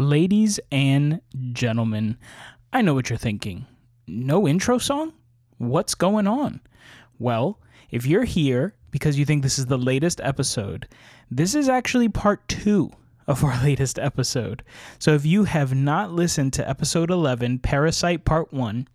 Ladies and gentlemen, I know what you're thinking. No intro song? What's going on? Well, if you're here because you think this is the latest episode, this is actually part two of our latest episode. So if you have not listened to episode 11, Parasite Part 1,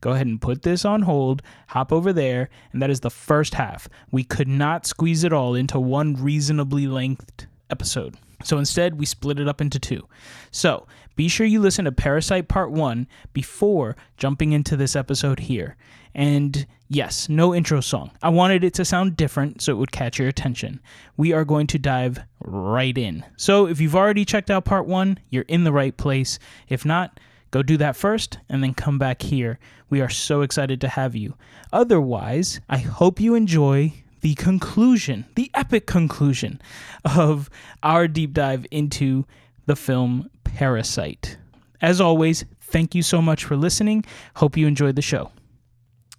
go ahead and put this on hold, hop over there, and that is the first half. We could not squeeze it all into one reasonably lengthed episode. So instead, we split it up into two. So be sure you listen to Parasite Part 1 before jumping into this episode here. And yes, no intro song. I wanted it to sound different so it would catch your attention. We are going to dive right in. So if you've already checked out Part 1, you're in the right place. If not, go do that first and then come back here. We are so excited to have you. Otherwise, I hope you enjoy the conclusion, the epic conclusion of our deep dive into the film Parasite. As always, thank you so much for listening. Hope you enjoyed the show.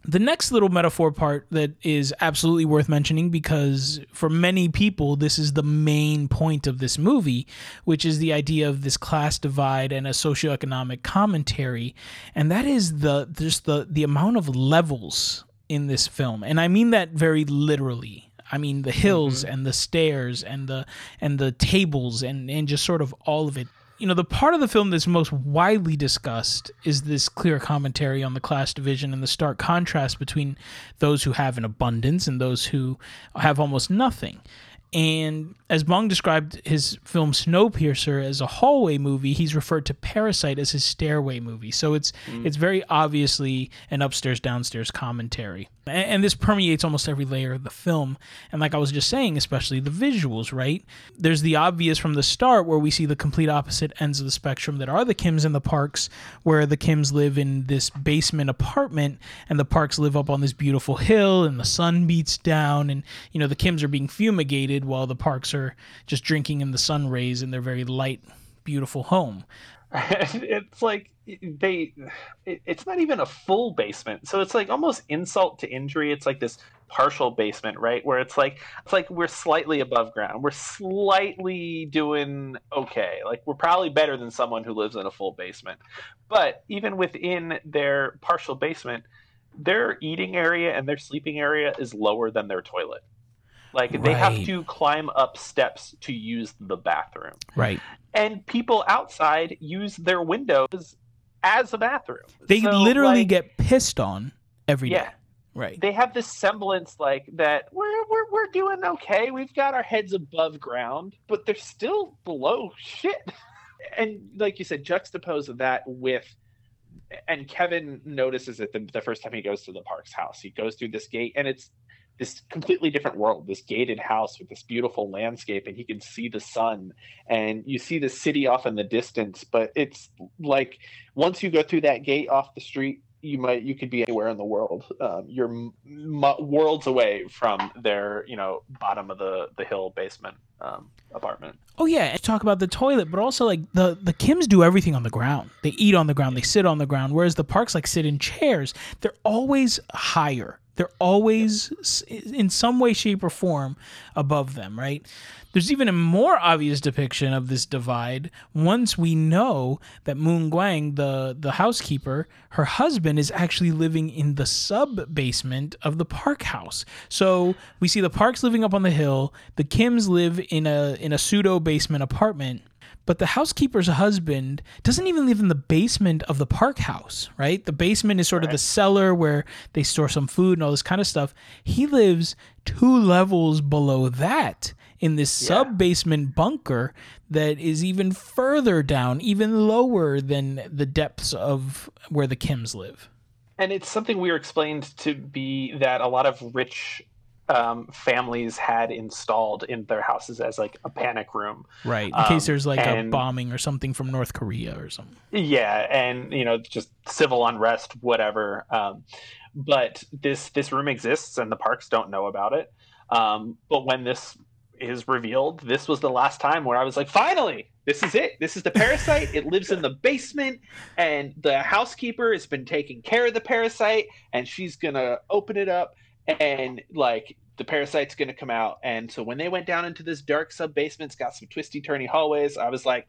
The next little metaphor part that is absolutely worth mentioning because for many people, this is the main point of this movie, which is the idea of this class divide and a socioeconomic commentary. And that is the just the, the amount of levels in this film. And I mean that very literally. I mean the hills mm-hmm. and the stairs and the and the tables and, and just sort of all of it you know, the part of the film that's most widely discussed is this clear commentary on the class division and the stark contrast between those who have an abundance and those who have almost nothing. And as Bong described his film Snowpiercer as a hallway movie, he's referred to Parasite as his stairway movie. So it's mm. it's very obviously an upstairs downstairs commentary. And, and, this permeates almost every layer of the film. And like I was just saying, especially the visuals, right? There's the obvious from the start where we see the complete opposite ends of the spectrum that are the Kims and the Parks, where the Kims live in this basement apartment and the Parks live up on this beautiful hill and the sun beats down and you know the Kims are being fumigated while the Parks are just drinking in the sun rays in their very light, beautiful home. it's like they it's not even a full basement. So it's like almost insult to injury. It's like this partial basement right? Where it's like it's like we're slightly above ground. We're slightly doing okay. Like we're probably better than someone who lives in a full basement. But even within their partial basement their eating area and their sleeping area is lower than their toilet like right. they have to climb up steps to use the bathroom. Right. And people outside use their windows as a bathroom. They so, literally like, get pissed on every day. yeah. Right. They have this semblance like that we're, we're we're doing okay. We've got our heads above ground, but they're still below shit. and like you said, juxtapose that with and Kevin notices it the, the first time he goes to the park's house. He goes through this gate and it's this completely different world, this gated house with this beautiful landscape, and he can see the sun, and you see the city off in the distance. But it's like once you go through that gate off the street, you might you could be anywhere in the world. Um, you're m- m- worlds away from their you know bottom of the the hill basement um, apartment. Oh yeah, talk about the toilet, but also like the the Kims do everything on the ground. They eat on the ground, they sit on the ground, whereas the parks like sit in chairs. They're always higher they're always, in some way, shape, or form, above them, right? There's even a more obvious depiction of this divide once we know that Moon Gwang, the, the housekeeper, her husband is actually living in the sub basement of the park house. So we see the parks living up on the hill, the Kims live in a in a pseudo basement apartment but the housekeeper's husband doesn't even live in the basement of the park house, right? The basement is sort right. of the cellar where they store some food and all this kind of stuff. He lives two levels below that in this yeah. sub basement bunker that is even further down, even lower than the depths of where the Kims live. And it's something we were explained to be that a lot of rich um, families had installed in their houses as like a panic room. Right. In um, case there's like and, a bombing or something from North Korea or something. Yeah. And, you know, just civil unrest, whatever. Um, but this, this room exists and the parks don't know about it. Um, but when this is revealed, this was the last time where I was like, finally, this is it. This is the parasite. it lives in the basement, and the housekeeper has been taking care of the parasite, and she's gonna open it up and like the parasite's going to come out and so when they went down into this dark sub basement it's got some twisty turny hallways i was like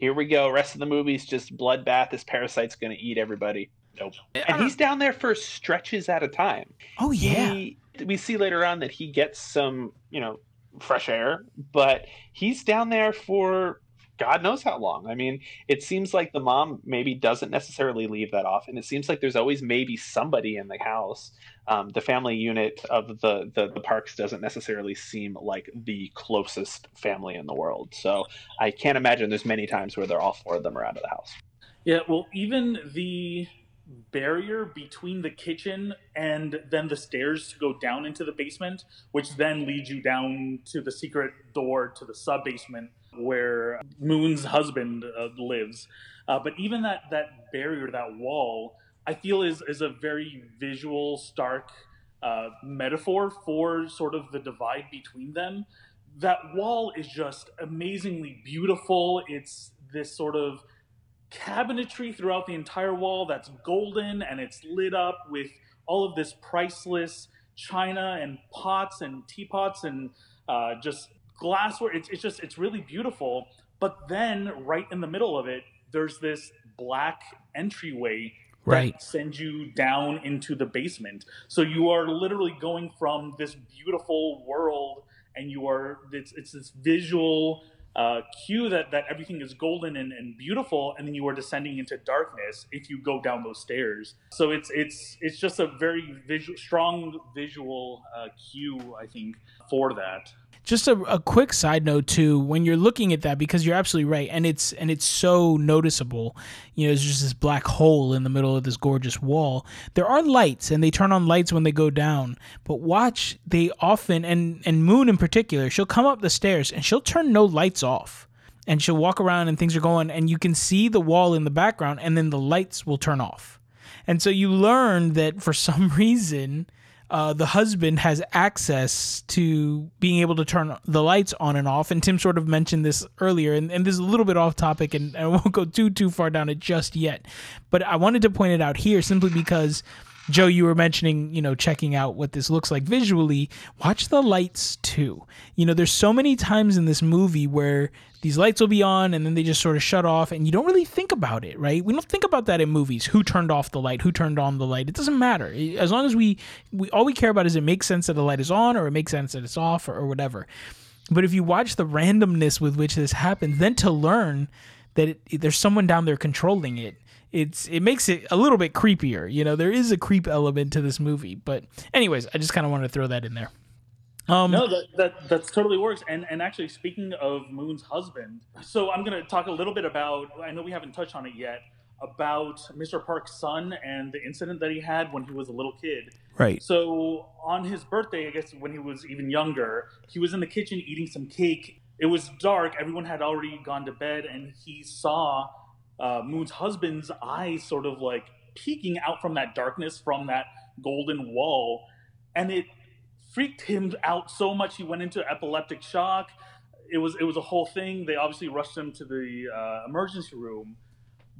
here we go. Rest of the movie's just bloodbath. This parasite's going to eat everybody. Nope. And he's down there for stretches at a time. Oh yeah. He, we see later on that he gets some, you know, fresh air, but he's down there for God knows how long. I mean, it seems like the mom maybe doesn't necessarily leave that often. It seems like there's always maybe somebody in the house. Um, the family unit of the, the, the parks doesn't necessarily seem like the closest family in the world. So I can't imagine there's many times where they're all four of them are out of the house. Yeah, well, even the barrier between the kitchen and then the stairs to go down into the basement, which then leads you down to the secret door to the sub basement where Moon's husband uh, lives. Uh, but even that that barrier, that wall, I feel is is a very visual, stark uh, metaphor for sort of the divide between them. That wall is just amazingly beautiful. It's this sort of cabinetry throughout the entire wall that's golden and it's lit up with all of this priceless china and pots and teapots and uh, just glassware. It's, it's just, it's really beautiful. But then right in the middle of it, there's this black entryway right. that sends you down into the basement. So you are literally going from this beautiful world and you are, it's, it's this visual uh, cue that, that everything is golden and, and beautiful, and then you are descending into darkness if you go down those stairs. So it's it's it's just a very visual, strong visual uh, cue, I think, for that just a, a, quick side note too when you're looking at that because you're absolutely right and it's and it's so noticeable you know there's just this black hole in the middle of this gorgeous wall. There are lights and they turn on lights when they go down but watch they often and and moon in particular she'll come up the stairs and she'll turn no lights off. And she'll walk around and things are going and you can see the wall in the background and then the lights will turn off. And so you learn that for some reason uh, the husband has access to being able to turn the lights on and off. And Tim sort of mentioned this earlier, and, and this is a little bit off topic, and I won't go too too far down it just yet. But I wanted to point it out here simply because Joe, you were mentioning, you know, checking out what this looks like visually. Watch the lights too. You know, there's so many times in this movie where these lights will be on and then they just sort of shut off and you don't really think about it, right? We don't think about that in movies. Who turned off the light? Who turned on the light? It doesn't matter. As long as we, we all we care about is it makes sense that the light is on or it makes sense that it's off or, or whatever. But if you watch the randomness with which this happens, then to learn that it, there's someone down there controlling it it's it makes it a little bit creepier. You know, there is a creep element to this movie. But anyways, I just kind of wanted to throw that in there. Um, no, that, that that totally works. And and actually, speaking of Moon's husband, so I'm going to talk a little bit about. I know we haven't touched on it yet about Mr. Park's son and the incident that he had when he was a little kid. Right. So on his birthday, I guess when he was even younger, he was in the kitchen eating some cake. It was dark. Everyone had already gone to bed, and he saw uh, Moon's husband's eyes sort of like peeking out from that darkness from that golden wall, and it freaked him out so much he went into epileptic shock. It was it was a whole thing. They obviously rushed him to the uh, emergency room,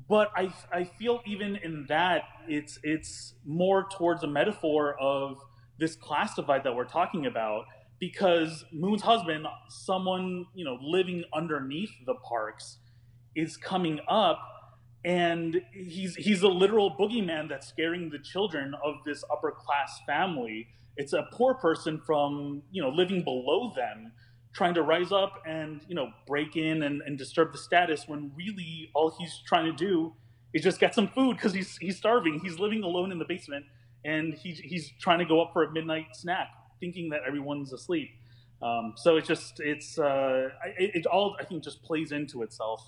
but I I feel even in that it's it's more towards a metaphor of this class divide that we're talking about because Moon's husband, someone you know living underneath the parks, is coming up and he's he's a literal boogeyman that's scaring the children of this upper class family. It's a poor person from you know living below them trying to rise up and you know break in and, and disturb the status when really all he's trying to do is just get some food because he's he's starving. He's living alone in the basement and he's he's trying to go up for a midnight snack thinking that everyone's asleep. Um, so it's just it's uh, it, it all i think just plays into itself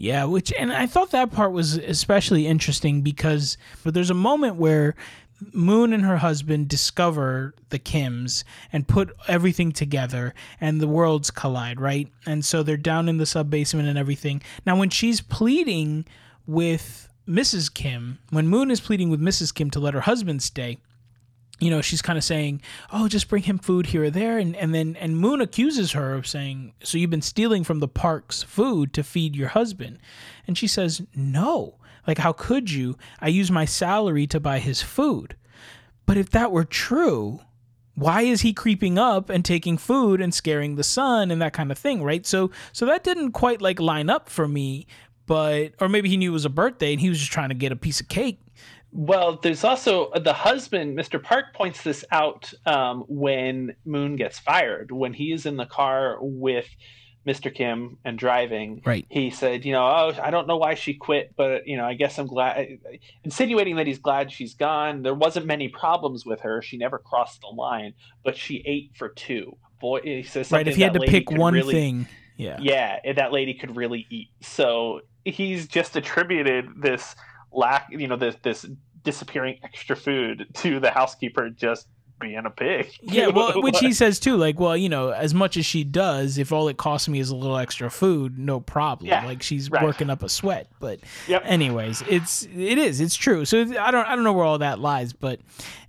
yeah, which and I thought that part was especially interesting because but there's a moment where Moon and her husband discover the Kims and put everything together and the worlds collide, right? And so they're down in the sub basement and everything. Now when she's pleading with Mrs. Kim, when Moon is pleading with Mrs. Kim to let her husband stay, you know, she's kind of saying, "Oh, just bring him food here or there," and and then and Moon accuses her of saying, "So you've been stealing from the park's food to feed your husband," and she says, "No, like how could you? I use my salary to buy his food." But if that were true, why is he creeping up and taking food and scaring the son and that kind of thing, right? So so that didn't quite like line up for me, but or maybe he knew it was a birthday and he was just trying to get a piece of cake. Well, there's also the husband, Mr. Park points this out um, when Moon gets fired. When he is in the car with Mr. Kim and driving, Right. he said, you know, oh, I don't know why she quit, but you know, I guess I'm glad. Insinuating that he's glad she's gone. There wasn't many problems with her. She never crossed the line, but she ate for two. Boy, he says Right. If he had to pick one really- thing. Yeah. yeah, that lady could really eat. So he's just attributed this lack, you know, this this disappearing extra food to the housekeeper just being a pig. Yeah, well, which he says too, like, well, you know, as much as she does, if all it costs me is a little extra food, no problem. Yeah, like she's right. working up a sweat. But Yep. anyways, it's it is it's true. So I don't I don't know where all that lies, but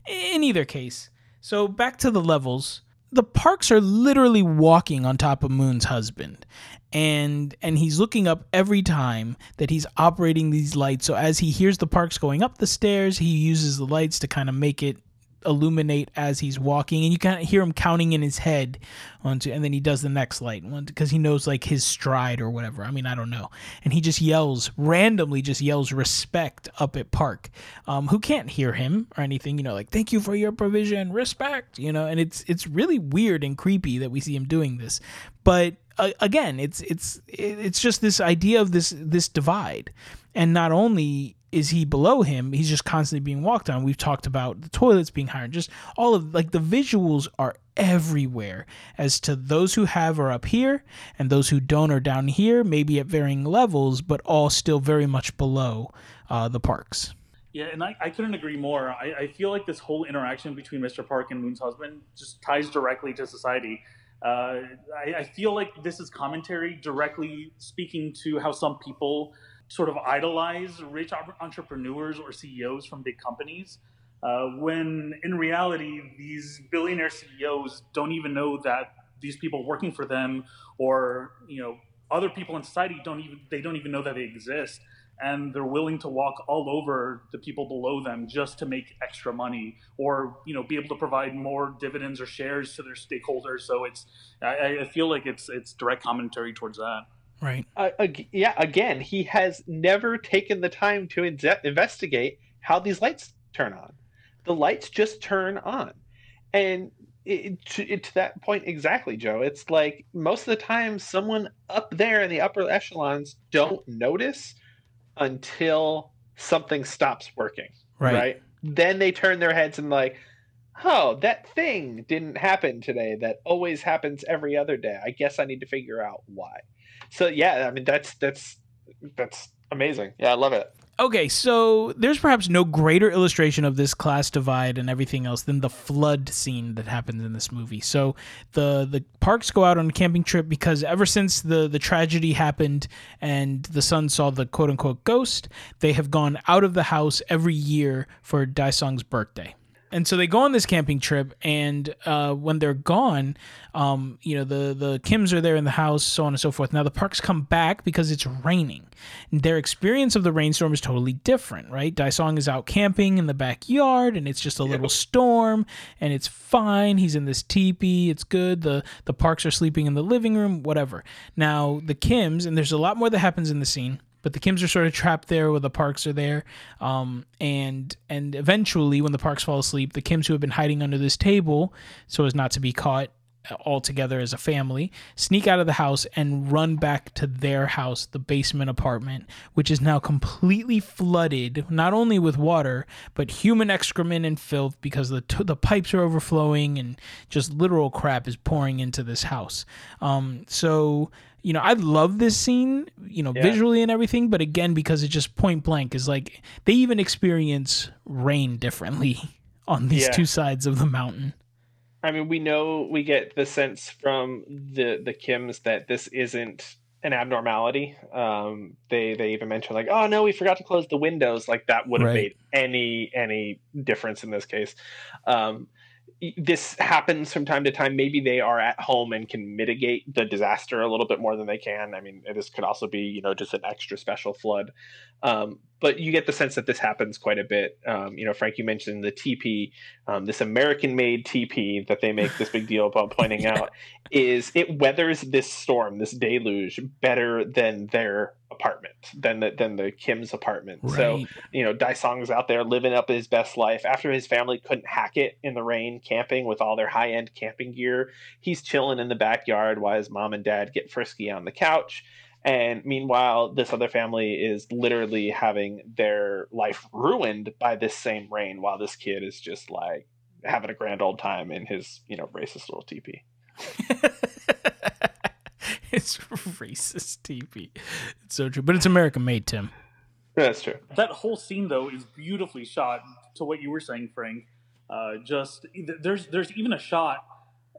in either case, so back to the levels. The parks are literally walking on top of Moon's husband. And and he's looking up every time that he's operating these lights. So as he hears the parks going up the stairs, he uses the lights to kind of make it illuminate as he's walking and you kind of hear him counting in his head onto and then he does the next light because he knows like his stride or whatever. I mean i don't know. And he just yells randomly just yells respect up at park. Um, who can't hear him or anything you know like thank you for your provision respect you know and it's it's really weird and creepy that we see him doing this. But again it's it's it's just this idea of this this divide and not only is he below him he's just constantly being walked on we've talked about the toilets being higher just all of like the visuals are everywhere as to those who have are up here and those who don't are down here maybe at varying levels but all still very much below uh, the parks Yeah, and I, I couldn't agree more. I, I feel like this whole interaction between Mr. Park and Moon's husband just ties directly to society. Uh, I, I feel like this is commentary directly speaking to how some people sort of idolize rich entrepreneurs or CEOs from big companies, uh, when in reality, these billionaire CEOs don't even know that these people working for them or you know other people in society don't even they don't even know that they exist and they're willing to walk all over the people below them just to make extra money or you know be able to provide more dividends or shares to their stakeholders so it's i, I feel like it's it's direct commentary towards that right uh, ag- yeah, again, he has never taken the time to in- investigate how these lights turn on. The lights just turn on. And it, to, it, to that point exactly, Joe, it's like most of the time someone up there in the upper echelons don't notice until something stops working. right, Then they turn their heads and like, oh, that thing didn't happen today that always happens every other day. I guess I need to figure out why. So yeah, I mean that's that's that's amazing. Yeah, I love it. Okay, so there's perhaps no greater illustration of this class divide and everything else than the flood scene that happens in this movie. So the the parks go out on a camping trip because ever since the the tragedy happened and the son saw the quote unquote ghost, they have gone out of the house every year for Daisong's birthday. And so they go on this camping trip, and uh, when they're gone, um, you know the the Kims are there in the house, so on and so forth. Now the parks come back because it's raining. Their experience of the rainstorm is totally different, right? Daisong is out camping in the backyard, and it's just a little storm, and it's fine. He's in this teepee, it's good. the The parks are sleeping in the living room, whatever. Now the Kims, and there's a lot more that happens in the scene but the Kims are sort of trapped there where the Parks are there, um, and and eventually when the Parks fall asleep, the Kims who have been hiding under this table so as not to be caught all together as a family sneak out of the house and run back to their house the basement apartment which is now completely flooded not only with water but human excrement and filth because the t- the pipes are overflowing and just literal crap is pouring into this house um, so you know, I love this scene, you know, Yeah. visually and everything, but again, because it's just point blank is like they even experience rain differently on these Yeah. two sides of the mountain. I mean, we know we get the sense from the the Kims that this isn't an abnormality. Um, they they even mention like, oh no, we forgot to close the windows. Like that would have Right. made any any difference in this case. Um, this happens from time to time. Maybe they are at home and can mitigate the disaster a little bit more than they can. I mean, this could also be you know just an extra special flood. Um, but you get the sense that this happens quite a bit. Um, you know, Franc, you mentioned the teepee, um, this American-made teepee that they make this big deal about pointing yeah. out, is it weathers this storm, this deluge, better than their apartment, than the than the Kim's apartment. Right. So you know, Daisong's out there living up his best life after his family couldn't hack it in the rain, camping with all their high-end camping gear. He's chilling in the backyard while his mom and dad get frisky on the couch and meanwhile, this other family is literally having their life ruined by this same rain while this kid is just like having a grand old time in his, you know, racist little teepee. it's racist teepee. It's so true. But it's American made, Tim. That's true. That whole scene though is beautifully shot to what you were saying, Franc. Uh, just there's there's even a shot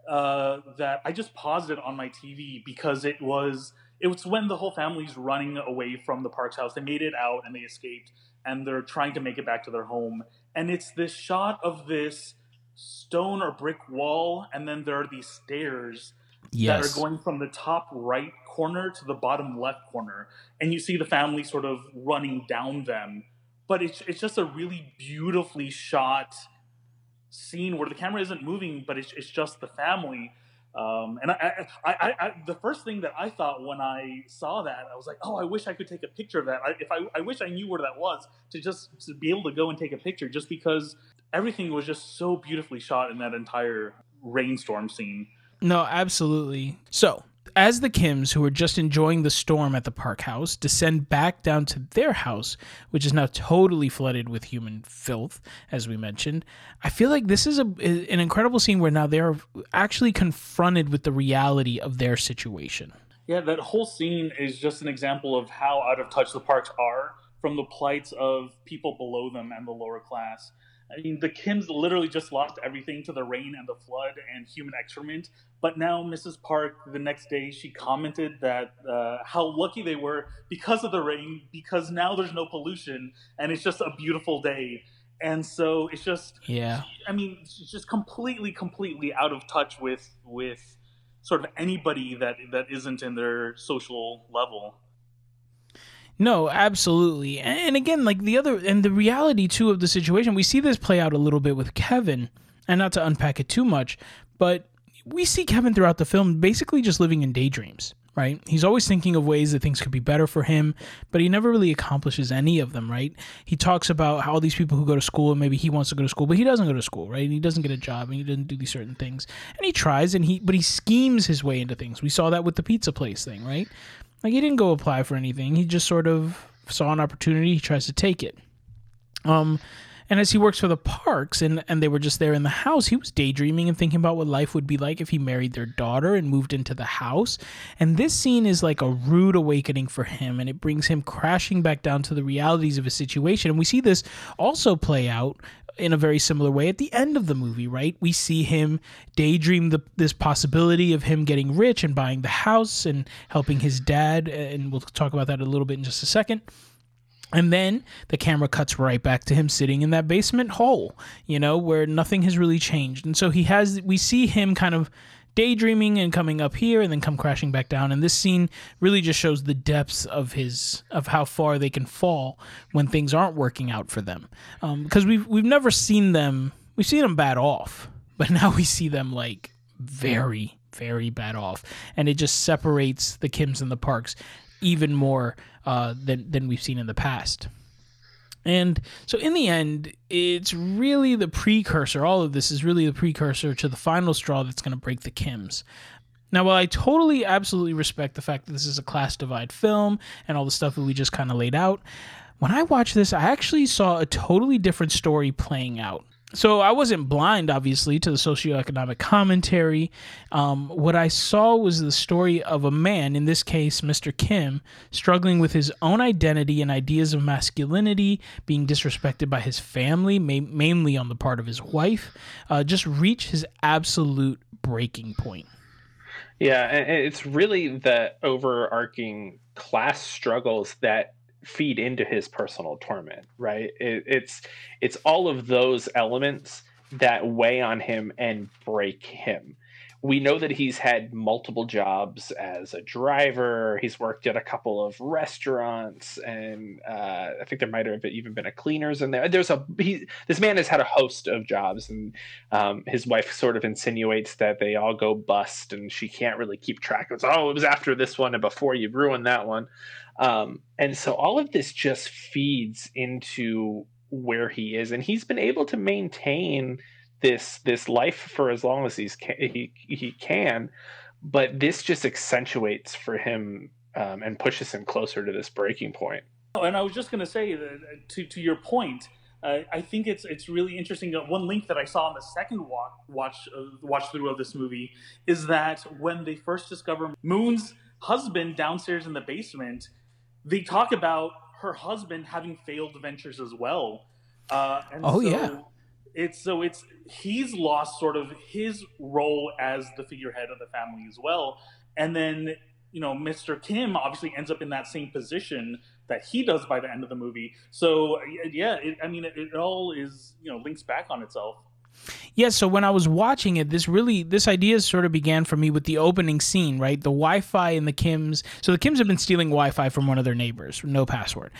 uh, that I just paused it on my TV because it was it was when the whole family's running away from the Parks house. They made it out and they escaped, and they're trying to make it back to their home. And it's this shot of this stone or brick wall, and then there are these stairs yes. that are going from the top right corner to the bottom left corner, and you see the family sort of running down them. But it's it's just a really beautifully shot scene where the camera isn't moving, but it's, it's just the family um, and I, I, I, I, the first thing that I thought when I saw that, I was like, oh, I wish I could take a picture of that. I, if I, I wish I knew where that was to just to be able to go and take a picture, just because everything was just so beautifully shot in that entire rainstorm scene. No, absolutely. So as the Kims, who are just enjoying the storm at the park house, descend back down to their house, which is now totally flooded with human filth, as we mentioned, I feel like this is a, an incredible scene where now they're actually confronted with the reality of their situation. Yeah, that whole scene is just an example of how out of touch the parks are from the plights of people below them and the lower class. I mean, the Kims literally just lost everything to the rain and the flood and human excrement. But now, Mrs. Park, the next day, she commented that uh, how lucky they were because of the rain, because now there's no pollution and it's just a beautiful day. And so it's just, yeah. I mean, she's just completely, completely out of touch with with sort of anybody that that isn't in their social level. No, absolutely. And again, like the other and the reality too of the situation, we see this play out a little bit with Kevin, and not to unpack it too much, but we see Kevin throughout the film basically just living in daydreams, right? He's always thinking of ways that things could be better for him, but he never really accomplishes any of them, right? He talks about how all these people who go to school and maybe he wants to go to school, but he doesn't go to school, right? And he doesn't get a job and he doesn't do these certain things. And he tries and he but he schemes his way into things. We saw that with the pizza place thing, right? Like he didn't go apply for anything. He just sort of saw an opportunity. He tries to take it. Um, and as he works for the parks and, and they were just there in the house, he was daydreaming and thinking about what life would be like if he married their daughter and moved into the house. And this scene is like a rude awakening for him and it brings him crashing back down to the realities of his situation. And we see this also play out in a very similar way at the end of the movie, right? We see him daydream the, this possibility of him getting rich and buying the house and helping his dad. Uh, and we'll talk about that a little bit in just a second. And then the camera cuts right back to him sitting in that basement hole, you know, where nothing has really changed. And so he has, we see him kind of daydreaming and coming up here and then come crashing back down. And this scene really just shows the depths of his of how far they can fall when things aren't working out for them. Because um, we've we've never seen them we've seen them bad off, but now we see them like very very bad off, and it just separates the Kims and the Parks even more uh, than than we've seen in the past. And so, in the end, it's really the precursor. All of this is really the precursor to the final straw that's going to break the Kims. Now, while I totally, absolutely respect the fact that this is a class divide film and all the stuff that we just kind of laid out, when I watched this, I actually saw a totally different story playing out so I wasn't blind, obviously, to the socioeconomic commentary. Um, what I saw was the story of a man, in this case, Mr. Kim, struggling with his own identity and ideas of masculinity, being disrespected by his family, ma- mainly on the part of his wife, uh, just reach his absolute breaking point. Yeah, it's really the overarching class struggles that feed into his personal torment right? It, it's it's all of those elements that weigh on him and break him we know that he's had multiple jobs as a driver. He's worked at a couple of restaurants, and uh, I think there might have even been a cleaners in there. There's a he, this man has had a host of jobs, and um, his wife sort of insinuates that they all go bust, and she can't really keep track of. Oh, it was after this one and before you ruined that one, um, and so all of this just feeds into where he is, and he's been able to maintain this this life for as long as he's he he can, but this just accentuates for him um, and pushes him closer to this breaking point. Oh, and I was just going to say that uh, to to your point, uh, I think it's it's really interesting. One link that I saw in the second watch watch uh, watch through of this movie is that when they first discover Moon's husband downstairs in the basement, they talk about her husband having failed ventures as well. Uh, oh so, yeah it's so it's he's lost sort of his role as the figurehead of the family as well and then you know mr kim obviously ends up in that same position that he does by the end of the movie so yeah it, i mean it, it all is you know links back on itself yeah, so when I was watching it, this really this idea sort of began for me with the opening scene, right? The Wi-Fi and the Kims. So the Kims have been stealing Wi-Fi from one of their neighbors, no password.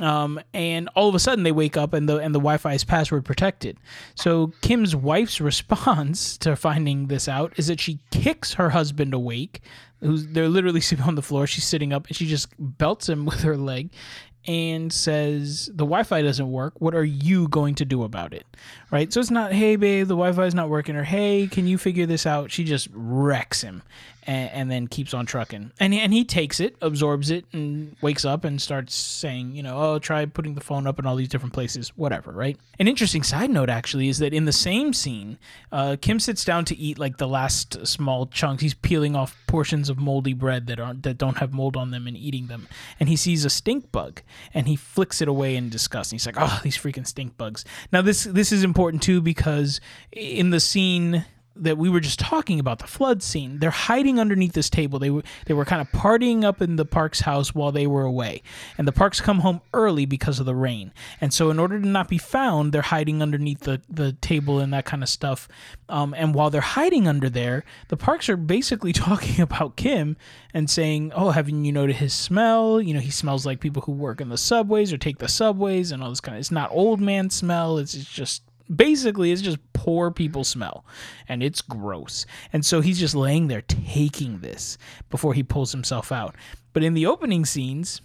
Um, and all of a sudden they wake up and the and the Wi-Fi is password protected. So Kim's wife's response to finding this out is that she kicks her husband awake. Who's they're literally sitting on the floor. She's sitting up and she just belts him with her leg, and says the Wi-Fi doesn't work. What are you going to do about it? Right. So it's not hey babe, the Wi-Fi is not working, or hey, can you figure this out? She just wrecks him, and, and, then keeps on trucking. And and he takes it, absorbs it, and wakes up and starts saying, you know, oh, try putting the phone up in all these different places, whatever, right? An interesting side note actually is that in the same scene, uh, Kim sits down to eat like the last small chunks. He's peeling off portions of moldy bread that aren't that don't have mold on them and eating them, and he sees a stink bug and he flicks it away in disgust. And he's like, oh, these freaking stink bugs. Now this this is important too because in the scene that we were just talking about the flood scene. They're hiding underneath this table. They were they were kind of partying up in the Parks house while they were away. And the Parks come home early because of the rain. And so in order to not be found, they're hiding underneath the the table and that kind of stuff. Um, and while they're hiding under there, the Parks are basically talking about Kim and saying, "Oh, haven't you noted his smell? You know, he smells like people who work in the subways or take the subways and all this kind of. It's not old man smell. It's, it's just basically it's just poor people smell and it's gross and so he's just laying there taking this before he pulls himself out but in the opening scenes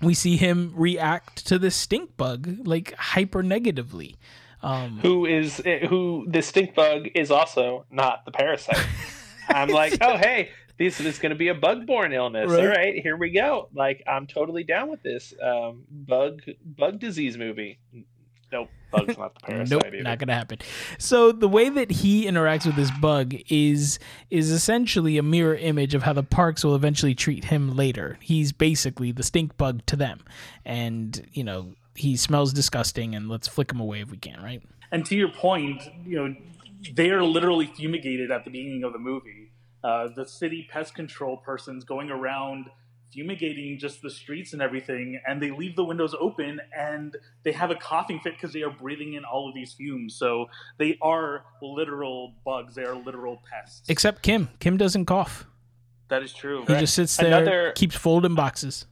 we see him react to this stink bug like hyper negatively um, who is who the stink bug is also not the parasite i'm like oh hey this is going to be a bug-borne illness. Right. All right, here we go. Like I'm totally down with this um, bug bug disease movie. Nope. Bug's not the parasite. nope, either. not gonna happen. So the way that he interacts with this bug is is essentially a mirror image of how the parks will eventually treat him later. He's basically the stink bug to them, and you know he smells disgusting, and let's flick him away if we can, right? And to your point, you know they are literally fumigated at the beginning of the movie. Uh, the city pest control person's going around fumigating just the streets and everything, and they leave the windows open and they have a coughing fit because they are breathing in all of these fumes. So they are literal bugs. They are literal pests. Except Kim. Kim doesn't cough. That is true. He right? just sits there, Another... keeps folding boxes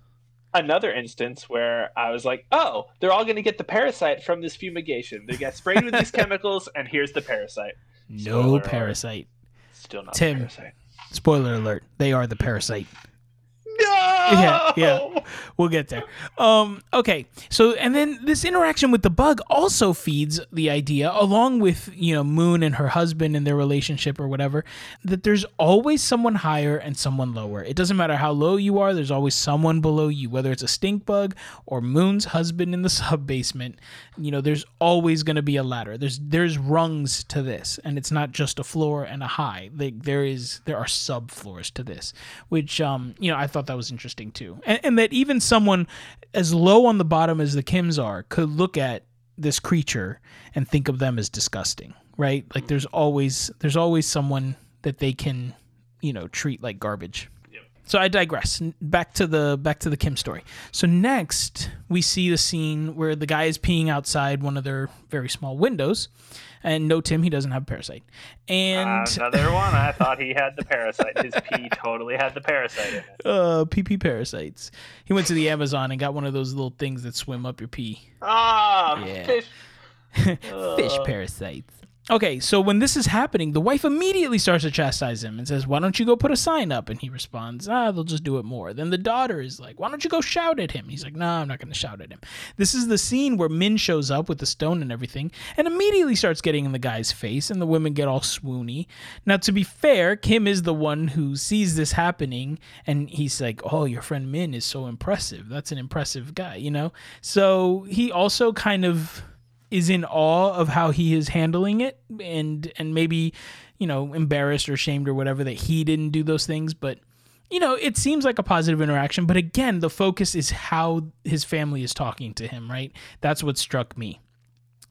another instance where I was like, oh, they're all going to get the parasite from this fumigation. They get sprayed with these chemicals, and here's the parasite. Spoiler no parasite. Alert. Still not Tim, parasite. Spoiler alert. They are the parasite. No! Yeah, yeah. We'll get there. Um, okay. So, and then this interaction with the bug also feeds the idea, along with, you know, Moon and her husband and their relationship or whatever, that there's always someone higher and someone lower. It doesn't matter how low you are, there's always someone below you, whether it's a stink bug or Moon's husband in the sub basement. You know, there's always going to be a ladder. There's there's rungs to this, and it's not just a floor and a high. Like there is there are sub floors to this, which um, you know, I thought that was interesting interesting too, and, and that even someone as low on the bottom as the Kims are could look at this creature and think of them as disgusting, right? Like mm-hmm. there's always there's always someone that they can, you know, treat like garbage. so I digress. Back to the back to the Kim story. So next we see the scene where the guy is peeing outside one of their very small windows, and no Tim, he doesn't have a parasite. And Uh, another one. I thought he had the parasite. His pee totally had the parasite in it. uh, PP parasites. He went to the Amazon and got one of those little things that swim up your pee. Ah, Yeah. fish. Fish parasites. Okay, so when this is happening, the wife immediately starts to chastise him and says, Why don't you go put a sign up? And he responds, Ah, they'll just do it more. Then the daughter is like, Why don't you go shout at him? He's like, No, I'm not going to shout at him. This is the scene where Min shows up with the stone and everything and immediately starts getting in the guy's face, and the women get all swoony. Now, to be fair, Kim is the one who sees this happening and he's like, Oh, your friend Min is so impressive. That's an impressive guy, you know? So he also kind of is in awe of how he is handling it and and maybe you know embarrassed or ashamed or whatever that he didn't do those things but you know it seems like a positive interaction but again the focus is how his family is talking to him right that's what struck me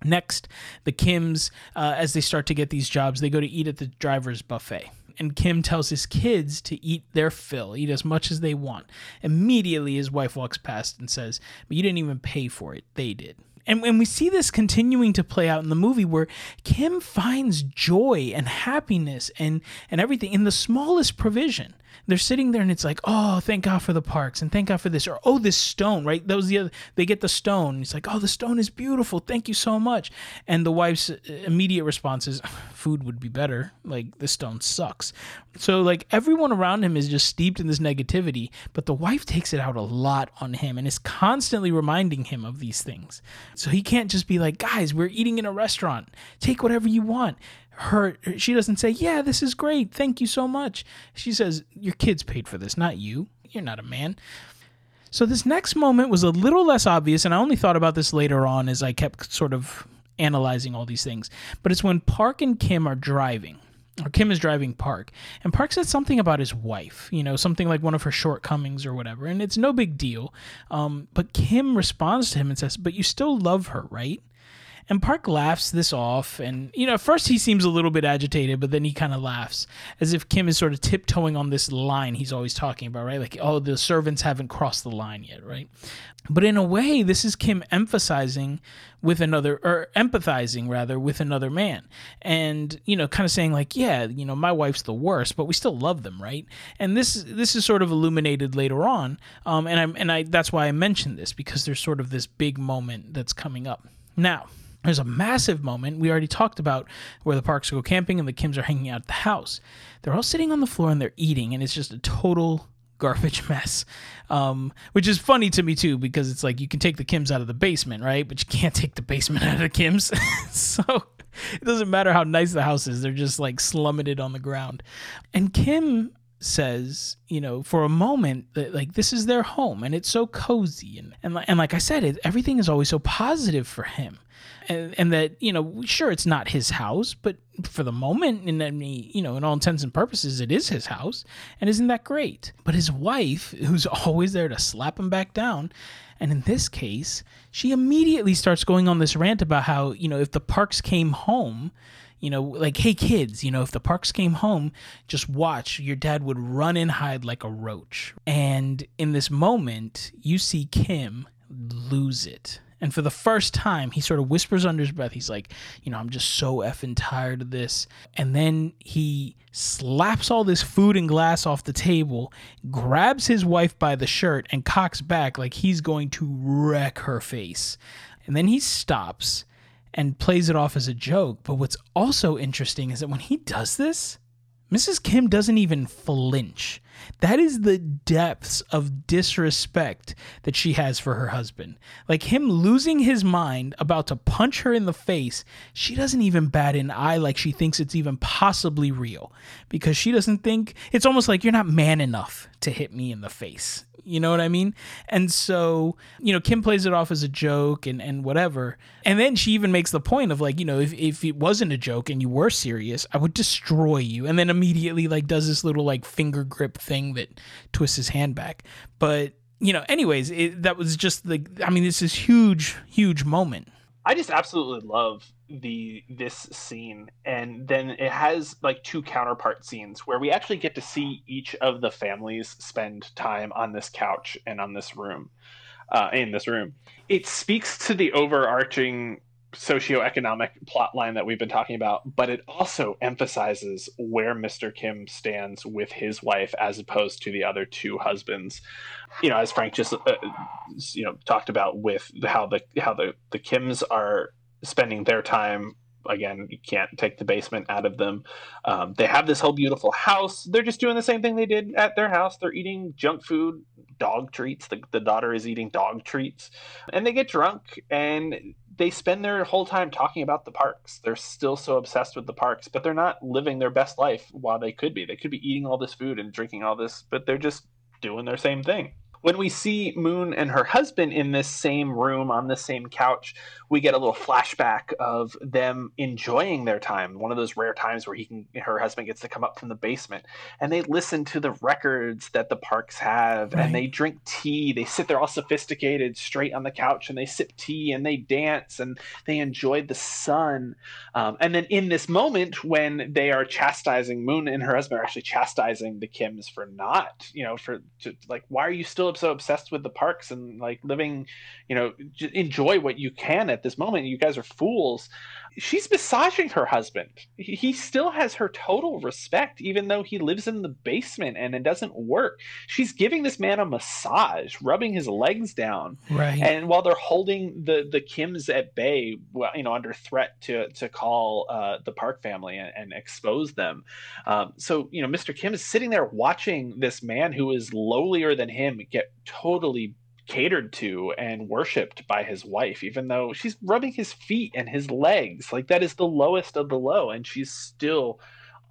Next, the Kims, uh, as they start to get these jobs, they go to eat at the driver's buffet. And Kim tells his kids to eat their fill, eat as much as they want. Immediately, his wife walks past and says, But you didn't even pay for it. They did. And when we see this continuing to play out in the movie where Kim finds joy and happiness and, and everything in the smallest provision. They're sitting there and it's like, oh, thank God for the parks and thank God for this. Or, oh, this stone, right? That was the other, they get the stone. It's like, oh, the stone is beautiful. Thank you so much. And the wife's uh, immediate response is, food would be better. Like, the stone sucks. So, like, everyone around him is just steeped in this negativity, but the wife takes it out a lot on him and is constantly reminding him of these things. So he can't just be like, guys, we're eating in a restaurant. Take whatever you want her she doesn't say yeah this is great. Thank you so much. She says your kids paid for this not you. You're not a man. So this next moment was a little less obvious and i only thought about this later on as i kept sort of analyzing all these things. But it's when park and kim are driving or Kim is driving Park, and Park said something about his wife, you know, something like one of her shortcomings or whatever, and it's no big deal. Um, but Kim responds to him and says, But you still love her, right? And Park laughs this off. And, you know, at first he seems a little bit agitated, but then he kind of laughs as if Kim is sort of tiptoeing on this line he's always talking about, right? Like, oh, the servants haven't crossed the line yet, right? But in a way, this is Kim emphasizing with another, or empathizing rather, with another man. And, you know, kind of saying, like, yeah, you know, my wife's the worst, but we still love them, right? And this this is sort of illuminated later on. Um, and I'm and I that's why I mentioned this, because there's sort of this big moment that's coming up. Now, there's a massive moment we already talked about where the parks go camping and the Kims are hanging out at the house. They're all sitting on the floor and they're eating, and it's just a total garbage mess. Um, which is funny to me too because it's like you can take the Kims out of the basement, right? But you can't take the basement out of the Kims. so it doesn't matter how nice the house is; they're just like slumming it on the ground. And Kim says, you know, for a moment that like this is their home and it's so cozy and and, and like I said, it, everything is always so positive for him. And, and that you know, sure, it's not his house, but for the moment, and I mean, you know, in all intents and purposes, it is his house, and isn't that great? But his wife, who's always there to slap him back down, and in this case, she immediately starts going on this rant about how you know if the Parks came home, you know, like, hey kids, you know, if the Parks came home, just watch. Your dad would run and hide like a roach. And in this moment, you see Kim lose it. And for the first time, he sort of whispers under his breath, he's like, you know, I'm just so effing tired of this. And then he slaps all this food and glass off the table, grabs his wife by the shirt, and cocks back like he's going to wreck her face. And then he stops and plays it off as a joke. But what's also interesting is that when he does this, Mrs. Kim doesn't even flinch. That is the depths of disrespect that she has for her husband. Like him losing his mind, about to punch her in the face, she doesn't even bat an eye like she thinks it's even possibly real. Because she doesn't think it's almost like you're not man enough to hit me in the face. You know what I mean? And so, you know, Kim plays it off as a joke and, and whatever. And then she even makes the point of like, you know, if, if it wasn't a joke and you were serious, I would destroy you. And then immediately like does this little like finger grip thing that twists his hand back. But, you know, anyways, it, that was just the, I mean, this is huge, huge moment. I just absolutely love the this scene and then it has like two counterpart scenes where we actually get to see each of the families spend time on this couch and on this room uh, in this room it speaks to the overarching socioeconomic plot line that we've been talking about, but it also emphasizes where Mr. Kim stands with his wife as opposed to the other two husbands. You know, as Franc just uh, you know talked about with how the how the the Kims are spending their time. Again you can't take the basement out of them. Um, they have this whole beautiful house. They're just doing the same thing they did at their house. They're eating junk food dog treats. The, the daughter is eating dog treats. And they get drunk and they spend their whole time talking about the parks. They're still so obsessed with the parks, but they're not living their best life while they could be. They could be eating all this food and drinking all this, but they're just doing their same thing when we see Moon and her husband in this same room on the same couch, we get a little flashback of them enjoying their time. One of those rare times where he can, her husband gets to come up from the basement, and they listen to the records that the parks have, right. and they drink tea. They sit there all sophisticated, straight on the couch, and they sip tea and they dance and they enjoy the sun. Um, and then in this moment when they are chastising Moon and her husband are actually chastising the Kims for not, you know, for to, like, why are you still so obsessed with the parks and like living, you know, enjoy what you can at this moment. You guys are fools. She's massaging her husband. He still has her total respect, even though he lives in the basement and it doesn't work. She's giving this man a massage, rubbing his legs down. Right. And while they're holding the the Kims at bay, well, you know, under threat to to call uh, the Park family and, and expose them. Um, so you know, Mr. Kim is sitting there watching this man who is lowlier than him get totally catered to and worshipped by his wife, even though she's rubbing his feet and his legs. Like that is the lowest of the low, and she's still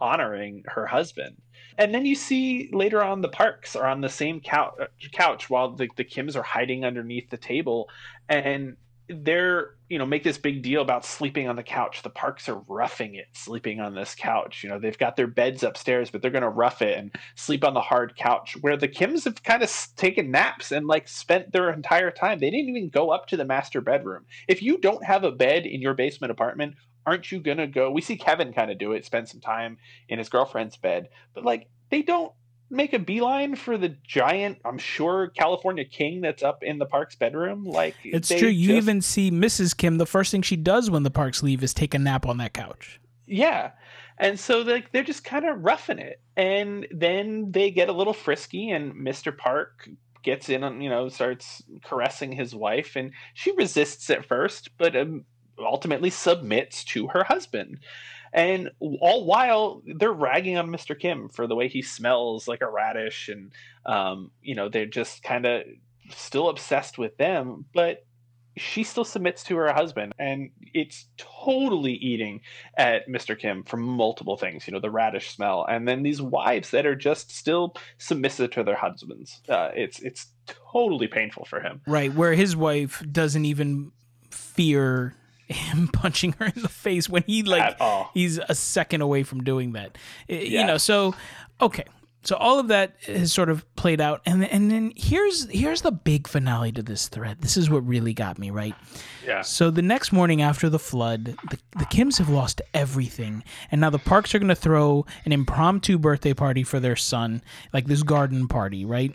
honoring her husband. And then you see later on the parks are on the same couch, couch while the, the Kims are hiding underneath the table, and they're you know make this big deal about sleeping on the couch. The parks are roughing it sleeping on this couch. You know they've got their beds upstairs but they're going to rough it and sleep on the hard couch where the kims have kind of taken naps and like spent their entire time. They didn't even go up to the master bedroom. If you don't have a bed in your basement apartment aren't you going to go? We see kevin kind of do it spend some time in his girlfriend's bed but like they don't make a beeline for the giant, I'm sure, California king that's up in the park's bedroom. Like it's true. You just... even see Mrs. Kim. The first thing she does when the parks leave is take a nap on that couch. Yeah, and so like they're just kind of roughing it, and then they get a little frisky, and Mr. Park gets in and you know starts caressing his wife, and she resists at first, but um, ultimately submits to her husband and all while they're ragging on Mr. Kim for the way he smells like a radish, and um, you know they're just kind of still obsessed with them, but she still submits to her husband and it's totally eating at Mr. Kim for multiple things, you know, the radish smell and then these wives that are just still submissive to their husbands. Uh, it's it's totally painful for him. Right, where his wife doesn't even fear him punching her in the face when he like he's a second away from doing that. Yeah. You know, so okay. So all of that has sort of played out and and then here's here's the big finale to this thread. This is what really got me, right? Yeah. So the next morning after the flood, the, the Kims have lost everything. And now the Parks are going to throw an impromptu birthday party for their son, like this garden party, right?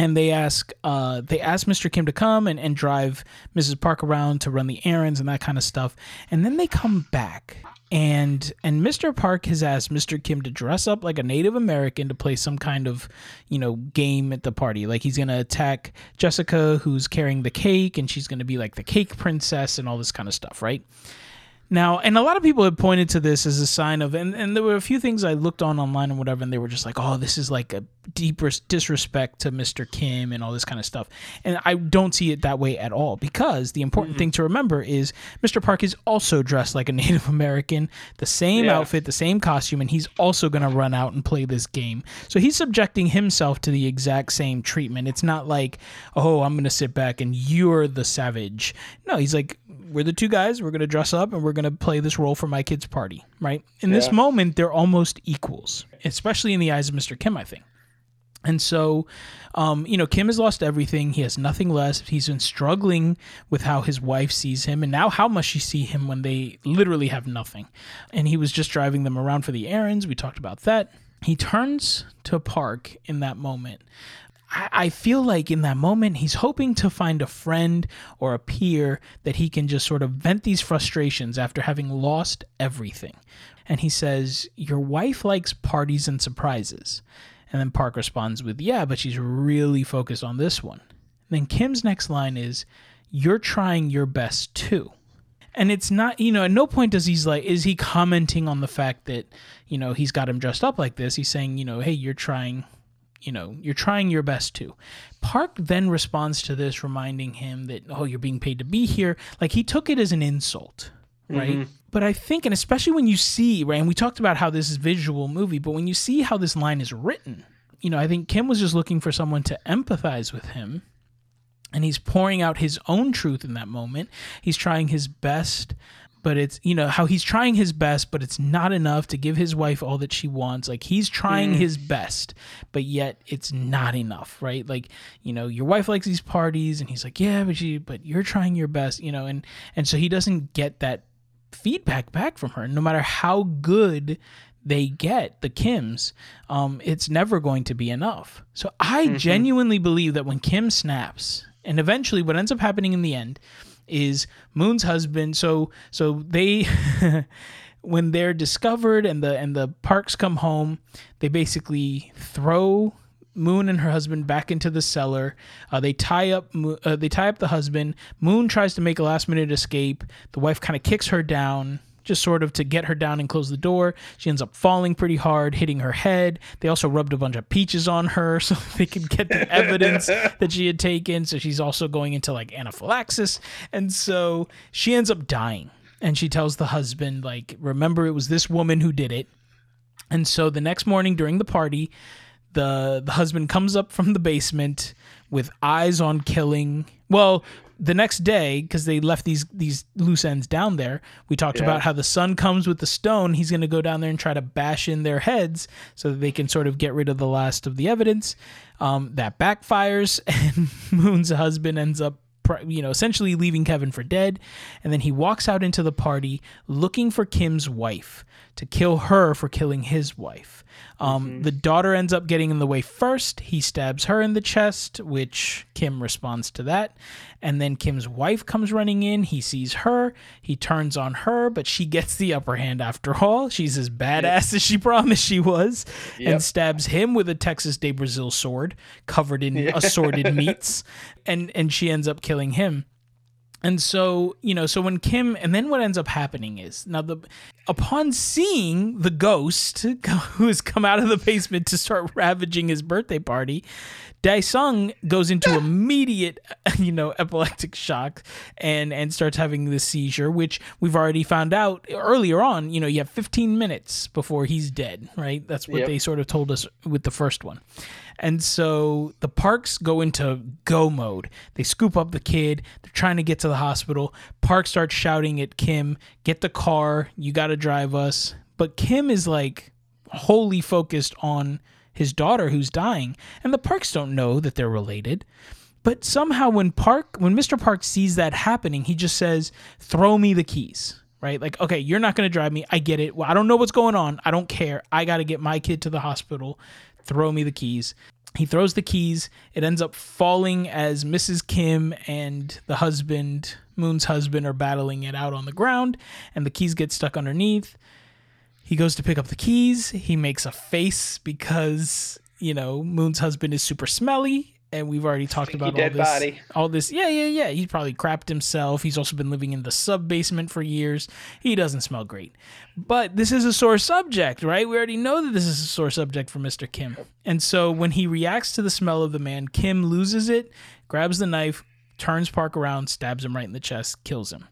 And they ask uh, they ask Mr. Kim to come and, and drive Mrs. Park around to run the errands and that kind of stuff. And then they come back and and Mr. Park has asked Mr. Kim to dress up like a Native American to play some kind of, you know, game at the party. Like he's gonna attack Jessica who's carrying the cake and she's gonna be like the cake princess and all this kind of stuff, right? Now, and a lot of people have pointed to this as a sign of, and, and there were a few things I looked on online and whatever, and they were just like, oh, this is like a deeper disrespect to Mr. Kim and all this kind of stuff. And I don't see it that way at all because the important mm-hmm. thing to remember is Mr. Park is also dressed like a Native American, the same yeah. outfit, the same costume, and he's also going to run out and play this game. So he's subjecting himself to the exact same treatment. It's not like, oh, I'm going to sit back and you're the savage. No, he's like, we're the two guys. We're going to dress up and we're going to play this role for my kid's party, right? In yeah. this moment, they're almost equals, especially in the eyes of Mr. Kim, I think. And so, um, you know, Kim has lost everything. He has nothing left. He's been struggling with how his wife sees him and now how must she see him when they literally have nothing. And he was just driving them around for the errands. We talked about that. He turns to Park in that moment. I, feel like in that moment, he's hoping to find a friend or a peer that he can just sort of vent these frustrations after having lost everything. And he says, Your wife likes parties and surprises. And then Park responds with, Yeah, but she's really focused on this one. then Kim's next line is, You're trying your best too. And it's not, you know, at no point does he's like, is he commenting on the fact that, you know, he's got him dressed up like this. He's saying, you know, hey, you're trying, you know, you're trying your best to. Park then responds to this, reminding him that, oh, you're being paid to be here. Like he took it as an insult, right? Mm-hmm. But I think, and especially when you see, right, and we talked about how this is visual movie, but when you see how this line is written, you know, I think Kim was just looking for someone to empathize with him. And he's pouring out his own truth in that moment. He's trying his best, but it's, you know, how he's trying his best, but it's not enough to give his wife all that she wants. Like he's trying mm. his best, but yet it's not enough, right? Like, you know, your wife likes these parties and he's like, "Yeah, but she but you're trying your best," you know, and and so he doesn't get that feedback back from her no matter how good they get the kims um, it's never going to be enough so i mm-hmm. genuinely believe that when kim snaps and eventually what ends up happening in the end is moon's husband so so they when they're discovered and the and the parks come home they basically throw Moon and her husband back into the cellar. Uh, they tie up uh, they tie up the husband. Moon tries to make a last minute escape. The wife kind of kicks her down just sort of to get her down and close the door. She ends up falling pretty hard, hitting her head. They also rubbed a bunch of peaches on her so they could get the evidence that she had taken. So she's also going into like anaphylaxis. And so she ends up dying. And she tells the husband, like, remember, it was this woman who did it. And so the next morning during the party, the the husband comes up from the basement with eyes on killing. Well, the next day, because they left these these loose ends down there, we talked yeah. about how the son comes with the stone. He's going to go down there and try to bash in their heads so that they can sort of get rid of the last of the evidence. Um, that backfires, and Moon's husband ends up you know, essentially leaving Kevin for dead. And then he walks out into the party looking for Kim's wife to kill her for killing his wife. Um, mm-hmm. The daughter ends up getting in the way first. He stabs her in the chest, which Kim responds to that. And then Kim's wife comes running in. He sees her. He turns on her, but she gets the upper hand after all. She's as badass yep. as she promised she was yep. and stabs him with a Texas de Brazil sword covered in assorted meats. And, and she ends up killing him. And so, you know, so when Kim, and then what ends up happening is now the, upon seeing the ghost who has come out of the basement to start ravaging his birthday party, Da-song goes into immediate, you know, epileptic shock and and starts having this seizure, which we've already found out earlier on. You know, you have 15 minutes before he's dead, right? That's what yep. they sort of told us with the first one. And so the parks go into go mode. They scoop up the kid. They're trying to get to the hospital. Park starts shouting at Kim, "Get the car. You got to drive us." But Kim is like wholly focused on his daughter who's dying, and the Parks don't know that they're related. But somehow when Park when Mr. Park sees that happening, he just says, "Throw me the keys." Right? Like, okay, you're not going to drive me. I get it. Well, I don't know what's going on. I don't care. I got to get my kid to the hospital throw me the keys. He throws the keys. It ends up falling as Mrs. Kim and the husband, Moon's husband, are battling it out on the ground, and the keys get stuck underneath. He goes to pick up the keys. He makes a face because, you know, Moon's husband is super smelly and we've already talked about all this. Body. All this, yeah, yeah, yeah. He's probably crapped himself. He's also been living in the sub basement for years. He doesn't smell great, but this is a sore subject, right? We already know that this is a sore subject for Mister Kim, and so when he reacts to the smell of the man, Kim loses it, grabs the knife, turns Park around, stabs him right in the chest, kills him.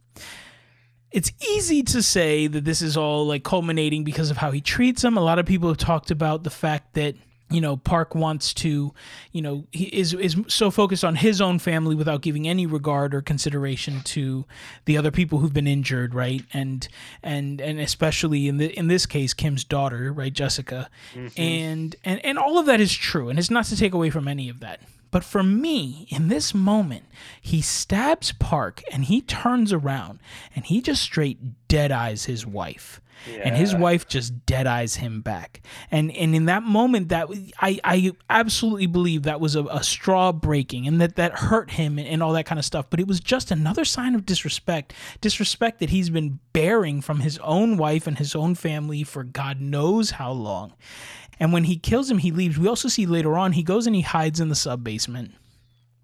It's easy to say that this is all like culminating because of how he treats him. A lot of people have talked about the fact that you know park wants to you know he is is so focused on his own family without giving any regard or consideration to the other people who've been injured right? And and and especially in the in this case kim's daughter right jessica. Mm-hmm. And and and all of that is true and it's not to take away from any of that. But for me, in this moment, he stabs Park and he turns around and he just straight dead eyes his wife. And his wife just dead eyes him back. And and in that moment that I, I absolutely believe that was a, a straw breaking and that that hurt him and, and all that kind of stuff. But it was just another sign of disrespect. Disrespect that he's been bearing from his own wife and his own family for God knows how long. And when he kills him, he leaves. We also see later on he goes and he hides in the sub basement,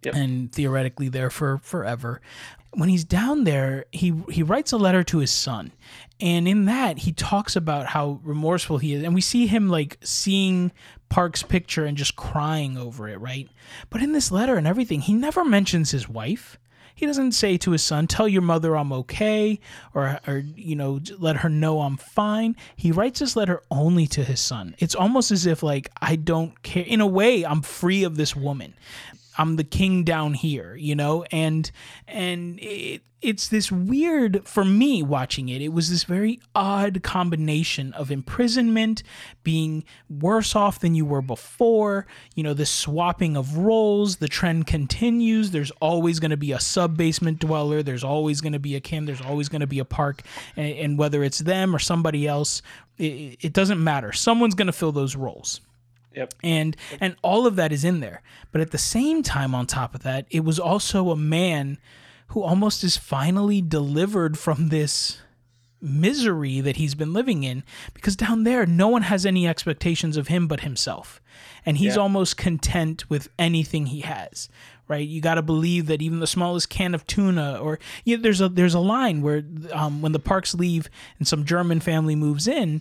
Yep. and theoretically there for forever. When he's down there, he he writes a letter to his son, and in that he talks about how remorseful he is, and we see him like seeing Park's picture and just crying over it, right? But in this letter and everything, he never mentions his wife. He doesn't say to his son, "Tell your mother I'm okay," or, or you know, let her know I'm fine. He writes this letter only to his son. It's almost as if like I don't care. In a way, I'm free of this woman. I'm the king down here, you know, and and it, it's this weird for me watching it. It was this very odd combination of imprisonment, being worse off than you were before. You know, this swapping of roles. The trend continues. There's always going to be a sub basement dweller. There's always going to be a Kim. There's always going to be a Park, and, and whether it's them or somebody else, it, it doesn't matter. Someone's going to fill those roles Yep. and and all of that is in there but at the same time on top of that it was also a man who almost is finally delivered from this misery that he's been living in because down there no one has any expectations of him but himself and he's Yeah. almost content with anything he has right you got to believe that even the smallest can of tuna or you know, there's a there's a line where um, when the parks leave and some german family moves in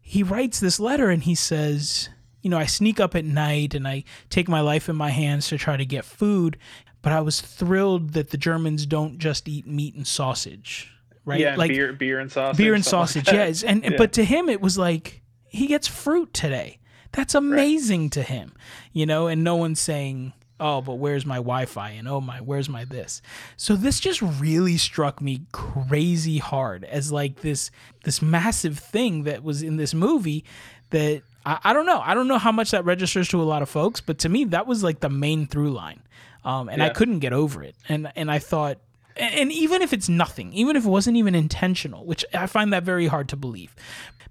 he writes this letter and he says, you know, I sneak up at night and I take my life in my hands to try to get food, but I was thrilled that the Germans don't just eat meat and sausage, right? Yeah, and beer, beer and sausage. beer and something like sausage, yes. And Yeah. but to him it was like he gets fruit today. That's amazing to him, you know. And no one's saying, "Oh, but where's my Wi-Fi?" and "Oh my, where's my this?" So this just really struck me crazy hard as like this this massive thing that was in this movie that I, I don't know. I don't know how much that registers to a lot of folks, but to me that was like the main through line, um, and I couldn't get over it. And and I thought and and even if it's nothing, even if it wasn't even intentional, which I find that very hard to believe,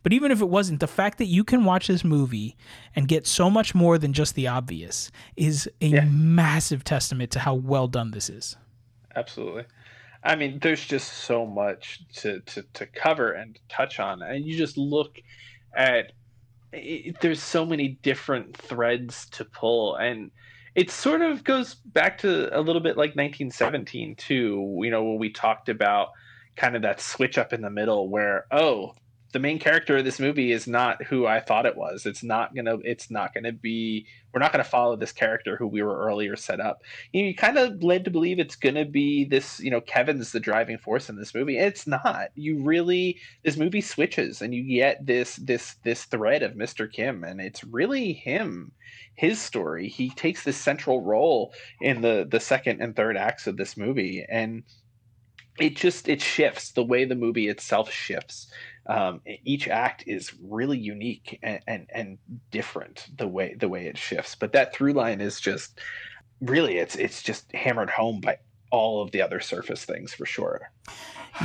but even if it wasn't, the fact that you can watch this movie and get so much more than just the obvious is a Yeah. massive testament to how well done this is. Absolutely. I mean, there's just so much to, to, to cover and touch on. And you just look at it, there's so many different threads to pull. And it sort of goes back to a little bit like 1917, too, you know, when we talked about kind of that switch up in the middle where, oh, the main character of this movie is not who I thought it was. It's not gonna. It's not gonna be. We're not gonna follow this character who we were earlier set up you, know, you kind of led to believe it's to be this you know kevin's the driving force in this movie it's not you really this movie switches and you get this this this thread of mr kim and it's really him his story he takes this central role in the the second and third acts of this movie and it just it shifts the way the movie itself shifts um, each act is really unique and, and and different the way the way it shifts but that through line is just really it's it's just hammered home by all of the other surface things for sure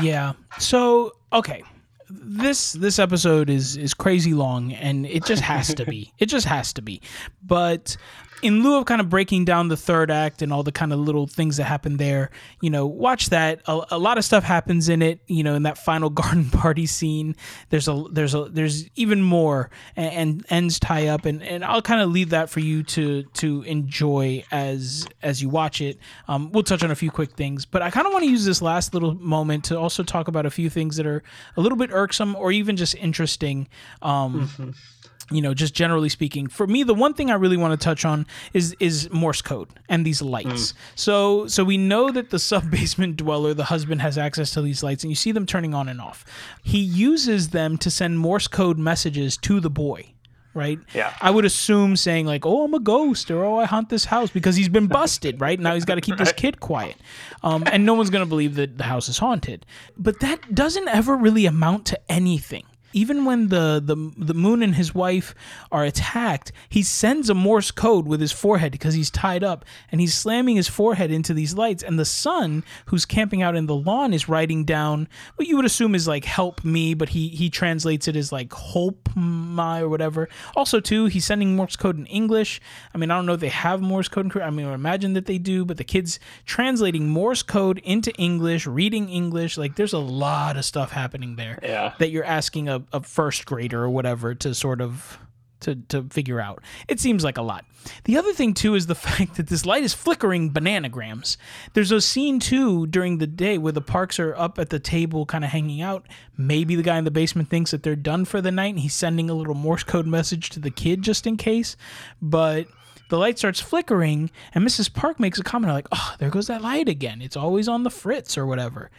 Yeah. So okay, this this episode is is crazy long, and it just has to be. It just has to be. But in lieu of kind of breaking down the third act and all the kind of little things that happen there, you know, watch that. A, a lot of stuff happens in it. You know, in that final garden party scene, there's a there's a there's even more, and, and ends tie up, and and I'll kind of leave that for you to to enjoy as as you watch it. Um, we'll touch on a few quick things, but I kind of want to use this last little moment to also talk about a few things that are a little bit irksome or even just interesting. Um, you know, just generally speaking, for me, the one thing I really want to touch on is is Morse code and these lights. So so we know that the sub basement dweller, the husband, has access to these lights, and you see them turning on and off. He uses them to send Morse code messages to the boy right? Yeah. I would assume saying like, "Oh, I'm a ghost," or "Oh, I haunt this house," because he's been busted, right? Now he's got to keep this kid quiet, um, and no one's gonna believe that the house is haunted. But that doesn't ever really amount to anything. Even when the, the the moon and his wife are attacked, he sends a Morse code with his forehead because he's tied up, and he's slamming his forehead into these lights. And the son, who's camping out in the lawn, is writing down what you would assume is like "help me," but he he translates it as like "hope my" or whatever. Also, too, he's sending Morse code in English. I mean, I don't know if they have Morse code in Korea. I mean, I imagine that they do, but the kids translating Morse code into English, reading English, like there's a lot of stuff happening there Yeah. that you're asking a, a first grader or whatever to sort of to, to figure out. It seems like a lot. The other thing too is the fact that this light is flickering bananagrams. There's a scene too during the day where the parks are up at the table kind of hanging out. Maybe the guy in the basement thinks that they're done for the night and he's sending a little Morse code message to the kid just in case. But the light starts flickering and Mrs. Park makes a comment like, "Oh, there goes that light again. It's always on the fritz or whatever."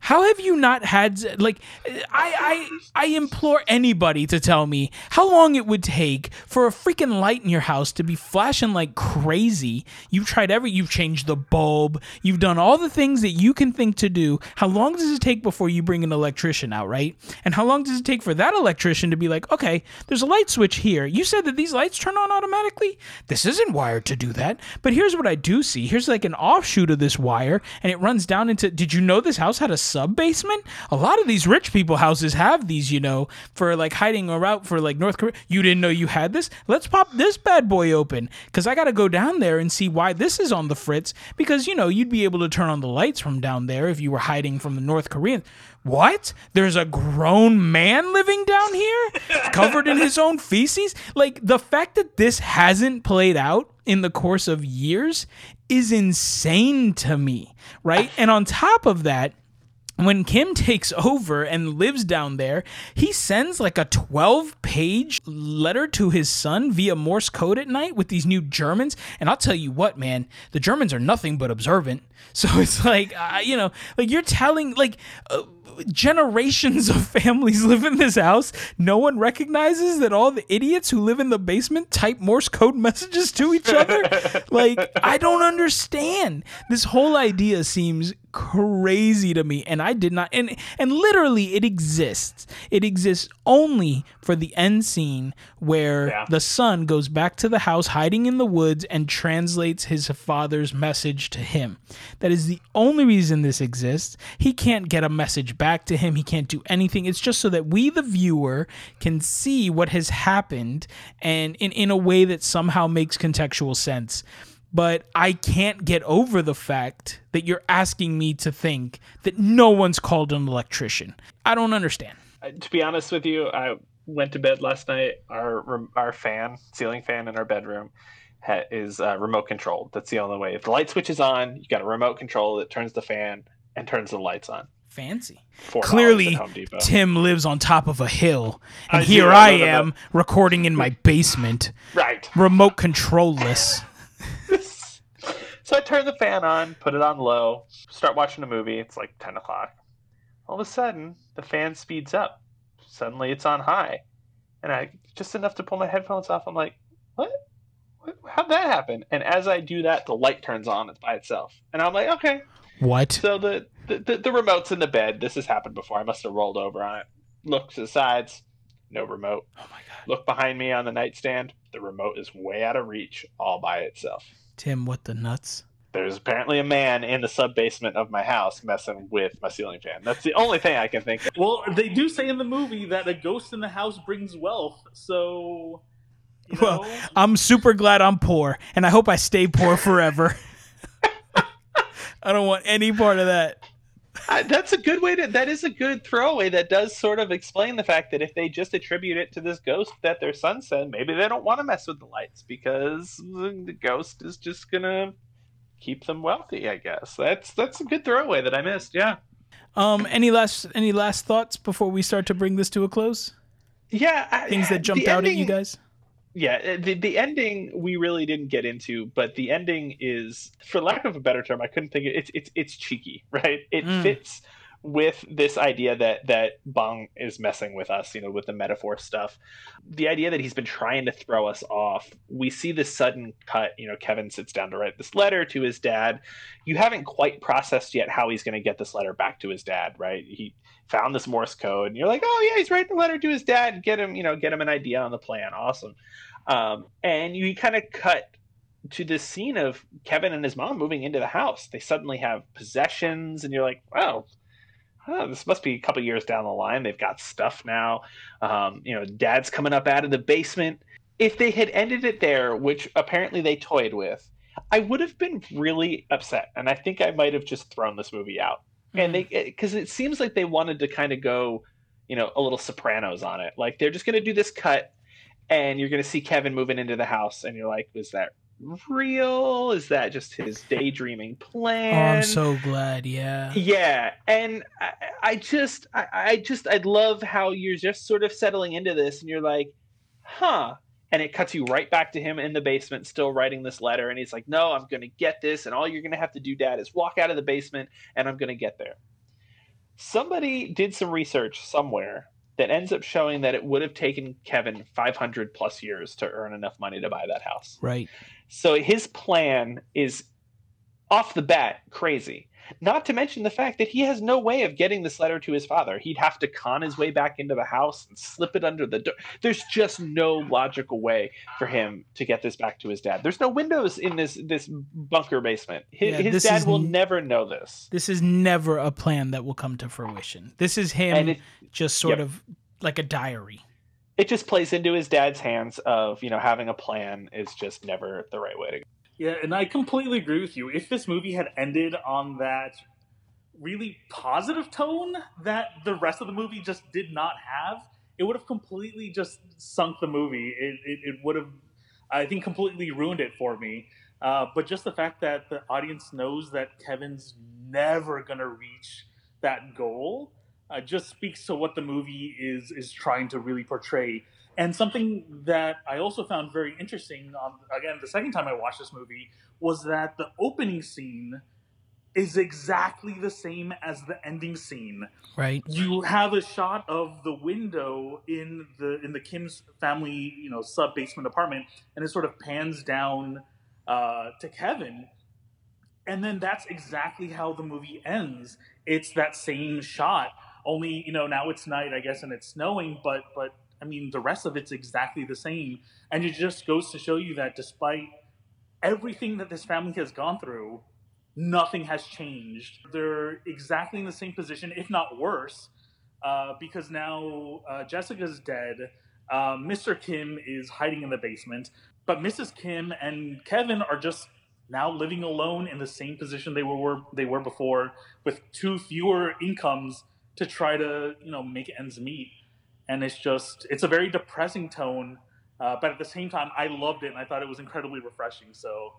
How have you not had like I I I implore anybody to tell me how long it would take for a freaking light in your house to be flashing like crazy. You've tried every you've changed the bulb, you've done all the things that you can think to do. How long does it take before you bring an electrician out, right? And how long does it take for that electrician to be like, "Okay, there's a light switch here. You said that these lights turn on automatically? This isn't wired to do that." But here's what I do see. Here's like an offshoot of this wire and it runs down into Did you know this house had a sub basement? A lot of these rich people houses have these, you know, for like hiding or out for like North Korea. You didn't know you had this? Let's pop this bad boy open cuz I got to go down there and see why this is on the fritz because you know, you'd be able to turn on the lights from down there if you were hiding from the North Koreans. What? There's a grown man living down here covered in his own feces? Like the fact that this hasn't played out in the course of years is insane to me, right? And on top of that, when Kim takes over and lives down there, he sends like a 12 page letter to his son via Morse code at night with these new Germans. And I'll tell you what, man, the Germans are nothing but observant. So it's like, uh, you know, like you're telling, like, uh, generations of families live in this house. No one recognizes that all the idiots who live in the basement type Morse code messages to each other. like, I don't understand. This whole idea seems crazy to me and I did not and and literally it exists. It exists only for the end scene where Yeah. the son goes back to the house hiding in the woods and translates his father's message to him. That is the only reason this exists. He can't get a message back to him. He can't do anything. It's just so that we the viewer can see what has happened and in in a way that somehow makes contextual sense but I can't get over the fact that you're asking me to think that no one's called an electrician. I don't understand. Uh, to be honest with you, I went to bed last night. Our our fan, ceiling fan in our bedroom, ha- is uh, remote controlled. That's the only way. If the light switch is on, you got a remote control that turns the fan and turns the lights on. Fancy. $4 Clearly, at Home Depot. Tim lives on top of a hill, and I here do, I I know that. am recording in my basement, right. remote controlless. So I turn the fan on, put it on low, start watching a movie. It's like 10 o'clock. All of a sudden, the fan speeds up. Suddenly, it's on high. And I just enough to pull my headphones off. I'm like, what? what? How'd that happen? And as I do that, the light turns on by itself. And I'm like, okay. What? So the, the, the, the remote's in the bed. This has happened before. I must have rolled over on it. Look to the sides, no remote. Oh my god. Look behind me on the nightstand. The remote is way out of reach all by itself. Tim, what the nuts? There's apparently a man in the sub basement of my house messing with my ceiling fan. That's the only thing I can think of. Well, they do say in the movie that a ghost in the house brings wealth. So, you Well, I'm super glad I'm poor, and I hope I stay poor forever. I don't want any part of that. I, that's a good way to. That is a good throwaway. That does sort of explain the fact that if they just attribute it to this ghost that their son said, maybe they don't want to mess with the lights because the ghost is just gonna keep them wealthy. I guess that's that's a good throwaway that I missed. Yeah. Um, any last any last thoughts before we start to bring this to a close? Yeah. I, Things that jumped the out at you guys? Yeah uh, the, the ending we really didn't get into but the ending is for lack of a better term i couldn't think of it's it's it's cheeky right it Mm. fits with this idea that that Bong is messing with us, you know, with the metaphor stuff. The idea that he's been trying to throw us off. We see this sudden cut, you know, Kevin sits down to write this letter to his dad. You haven't quite processed yet how he's going to get this letter back to his dad, right? He found this Morse code and you're like, "Oh yeah, he's writing a letter to his dad, get him, you know, get him an idea on the plan." Awesome. Um, and you kind of cut to this scene of Kevin and his mom moving into the house. They suddenly have possessions, and you're like, wow, huh, this must be a couple years down the line. They've got stuff now. Um, you know, dad's coming up out of the basement. If they had ended it there, which apparently they toyed with, I would have been really upset. And I think I might have just thrown this movie out. Mm-hmm. And they, because it seems like they wanted to kind of go, you know, a little Sopranos on it. Like they're just going to do this cut and you're going to see Kevin moving into the house, and you're like, "Was that real? Is that just his daydreaming plan?" Oh, I'm so glad. Yeah, yeah, and I, I just, I, I just, I love how you're just sort of settling into this, and you're like, "Huh." And it cuts you right back to him in the basement, still writing this letter. And he's like, No, I'm going to get this. And all you're going to have to do, Dad, is walk out of the basement and I'm going to get there. Somebody did some research somewhere that ends up showing that it would have taken Kevin 500 plus years to earn enough money to buy that house. Right. So his plan is off the bat crazy. Not to mention the fact that he has no way of getting this letter to his father. He'd have to con his way back into the house and slip it under the door. There's just no logical way for him to get this back to his dad. There's no windows in this this bunker basement. His, yeah, his dad will never know this. This is never a plan that will come to fruition. This is him it, just sort yep. of like a diary. It just plays into his dad's hands of, you know, having a plan is just never the right way to go. Yeah, and I completely agree with you. If this movie had ended on that really positive tone that the rest of the movie just did not have, it would have completely just sunk the movie. It, it, it would have, I think, completely ruined it for me. Uh, but just the fact that the audience knows that Kevin's never going to reach that goal uh, just speaks to what the movie is is trying to really portray. And something that I also found very interesting, on, again, the second time I watched this movie, was that the opening scene is exactly the same as the ending scene. Right. You have a shot of the window in the in the Kim's family, you know, sub basement apartment, and it sort of pans down uh, to Kevin, and then that's exactly how the movie ends. It's that same shot, only you know now it's night, I guess, and it's snowing, but but I mean, the rest of it's exactly the same. And it just goes to show you that despite everything that this family has gone through, nothing has changed. They're exactly in the same position, if not worse, uh, because now uh, Jessica's dead. Uh, Mr. Kim is hiding in the basement, but Mrs. Kim and Kevin are just now living alone in the same position they were they were before, with two fewer incomes to try to you know make ends meet and it's just it's a very depressing tone uh, but at the same time i loved it and i thought it was incredibly refreshing so.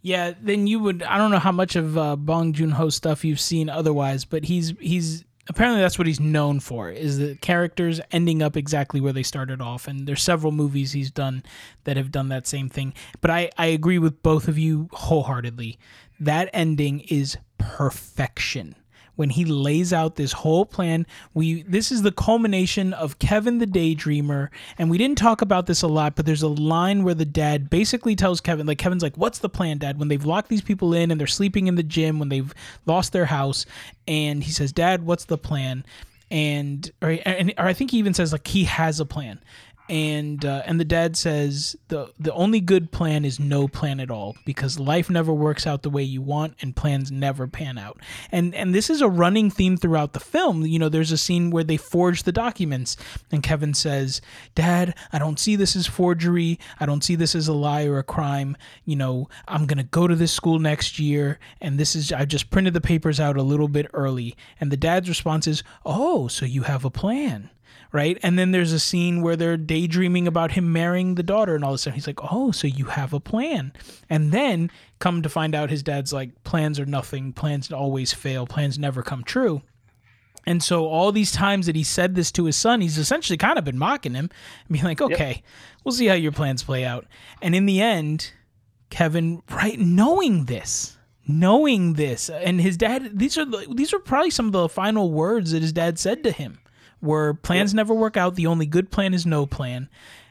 Yeah then you would i don't know how much of uh, bong joon-ho stuff you've seen otherwise but he's he's apparently that's what he's known for is the characters ending up exactly where they started off and there's several movies he's done that have done that same thing. But i i agree with both of you wholeheartedly. That ending is perfection when he lays out this whole plan. We this is the culmination of Kevin the daydreamer, and we didn't talk about this a lot, but there's a line where the dad basically tells Kevin, like Kevin's like, "What's the plan, Dad?" When they've locked these people in and they're sleeping in the gym, when they've lost their house, and he says, "Dad, what's the plan?" and or, and or I think he even says like he has a plan, and uh, and the dad says the the only good plan is no plan at all because life never works out the way you want and plans never pan out. And and this is a running theme throughout the film. You know there's a scene where they forge the documents and Kevin says dad I don't see this as forgery. I don't see this as a lie or a crime. You know I'm gonna go to this school next year and this is I just printed the papers out a little bit early. And the dad's response is oh so you have a plan right? And then there's a scene where they're daydreaming about him marrying the daughter, and all of a sudden he's like, "Oh, so you have a plan?" And then come to find out, his dad's like, "Plans are nothing. Plans always fail. Plans never come true." And so all these times that he said this to his son, he's essentially kind of been mocking him, being like, "Okay, yep. we'll see how your plans play out." And in the end, Kevin, right, knowing this, knowing this and his dad these are the- these are probably some of the final words that his dad said to him were plans never work out the only good plan is no plan.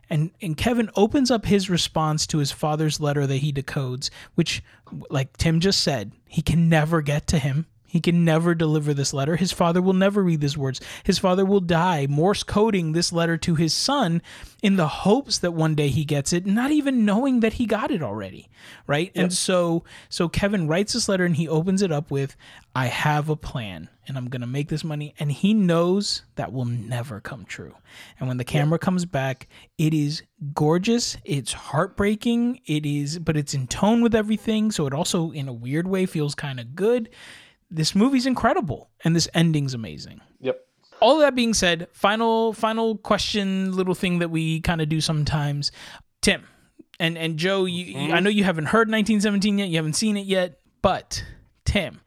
And and Kevin opens up his response to his father's letter that he decodes which like Tim just said he can never get to him he can never deliver this letter. His father will never read these words. His father will die, Morse coding this letter to his son in the hopes that one day he gets it, not even knowing that he got it already. Right? And so so Kevin writes this letter and he opens it up with, I have a plan and I'm gonna make this money. And he knows that will never come true. And when the camera comes back, it is gorgeous. It's heartbreaking. It is, but it's in tone with everything. So it also, in a weird way, feels kind of good this movie's incredible and this ending's amazing. Yep. all of that being said final final question little thing that we kind of do sometimes. Tim and and joe you, you- i mm-hmm. know you haven't heard 1917 yet you haven't seen it yet but tim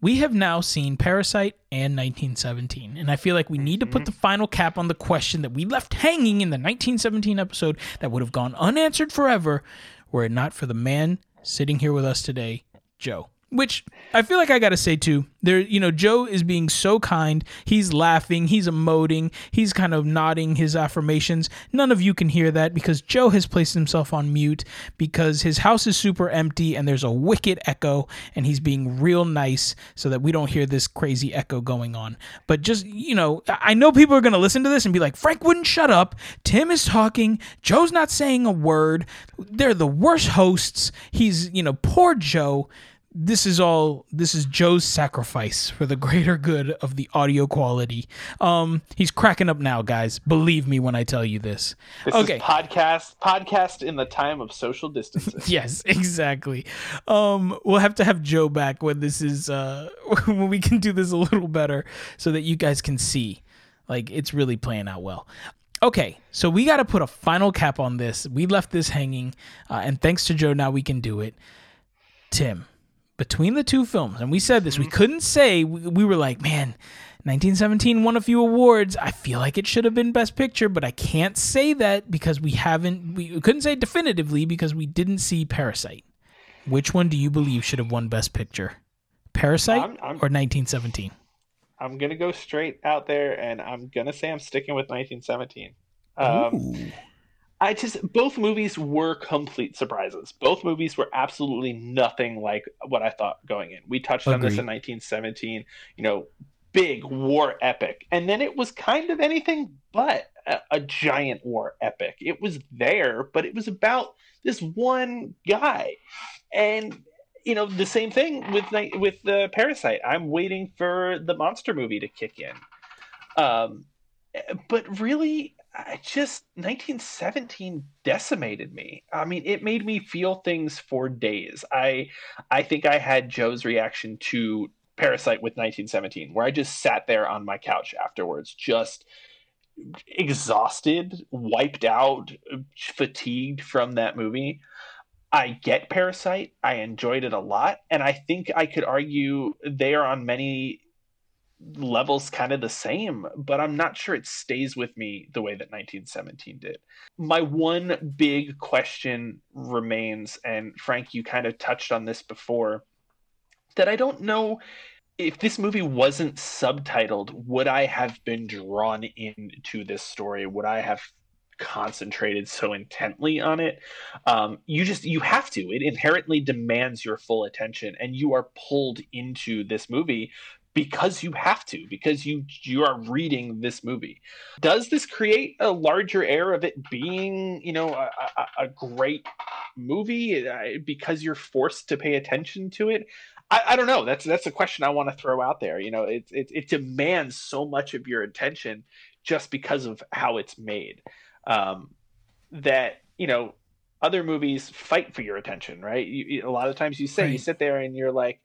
we have now seen parasite and 1917 and i feel like we need to put mm-hmm. the final cap on the question that we left hanging in the 1917 episode that would have gone unanswered forever were it not for the man sitting here with us today joe which I feel like I got to say too. There, you know, Joe is being so kind. He's laughing, he's emoting, he's kind of nodding his affirmations. None of you can hear that because Joe has placed himself on mute because his house is super empty and there's a wicked echo and he's being real nice so that we don't hear this crazy echo going on. But just, you know, I know people are to listen to this and be like, "Franc wouldn't shut up. Tim is talking. Joe's not saying a word. They're the worst hosts. He's, you know, poor Joe." This is all this is Joe's sacrifice for the greater good of the audio quality. Um he's cracking up now, guys. Believe me when I tell you this. This Okay. is podcast podcast in the time of social distancing. Yes, exactly. Um we'll have to have Joe back when this is uh when we can do this a little better so that you guys can see like it's really playing out well. Okay, so we got to put a final cap on this. We left this hanging, uh, and thanks to Joe, now we can do it. Tim, between the two films, and we said this, we couldn't say, we, we were like, man, 1917 won a few awards. I feel like it should have been Best Picture, but I can't say that because we haven't, we couldn't say definitively because we didn't see Parasite. Which one do you believe should have won Best Picture? Parasite I'm- I'm- or 1917? I'm gonna go straight out there, and I'm gonna say I'm sticking with 1917. Um, Ooh. I just both movies were complete surprises. Both movies were absolutely nothing like what I thought going in. We touched on this in 1917. You know, big war epic, and then it was kind of anything but a, a giant war epic. It was there, but it was about this one guy, and you know the same thing with with the Parasite. I'm waiting for the monster movie to kick in. Um, but really I just 1917 decimated me. I mean, it made me feel things for days. I I think I had Joe's reaction to Parasite with 1917, where I just sat there on my couch afterwards, just exhausted, wiped out, fatigued from that movie. I get Parasite. I enjoyed it a lot, and I think I could argue they are on many levels kind of the same, but I'm not sure it stays with me the way that 1917 did. My one big question remains, and Franc, you kind of touched on this before, that I don't know if this movie wasn't subtitled, would I have been drawn into this story? Would I have concentrated so intently on it? Um, you just you have to. It inherently demands your full attention, and you are pulled into this movie because you have to because you you are reading this movie. Does this create a larger air of it being you know a, a, a great movie uh, because you're forced to pay attention to it? I, I don't know. That's that's a question i want to throw out there. You know it, it it demands so much of your attention just because of how it's made. Um that you know other movies fight for your attention right? You, a lot of times you say you sit there and you're like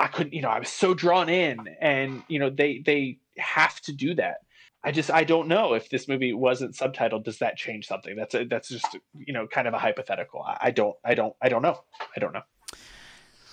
I couldn't, you know, I was so drawn in, and you know, they they have to do that. I just I don't know if this movie wasn't subtitled. Does that change something? That's a, that's just you know kind of a hypothetical. I, I don't I don't I don't know. I don't know.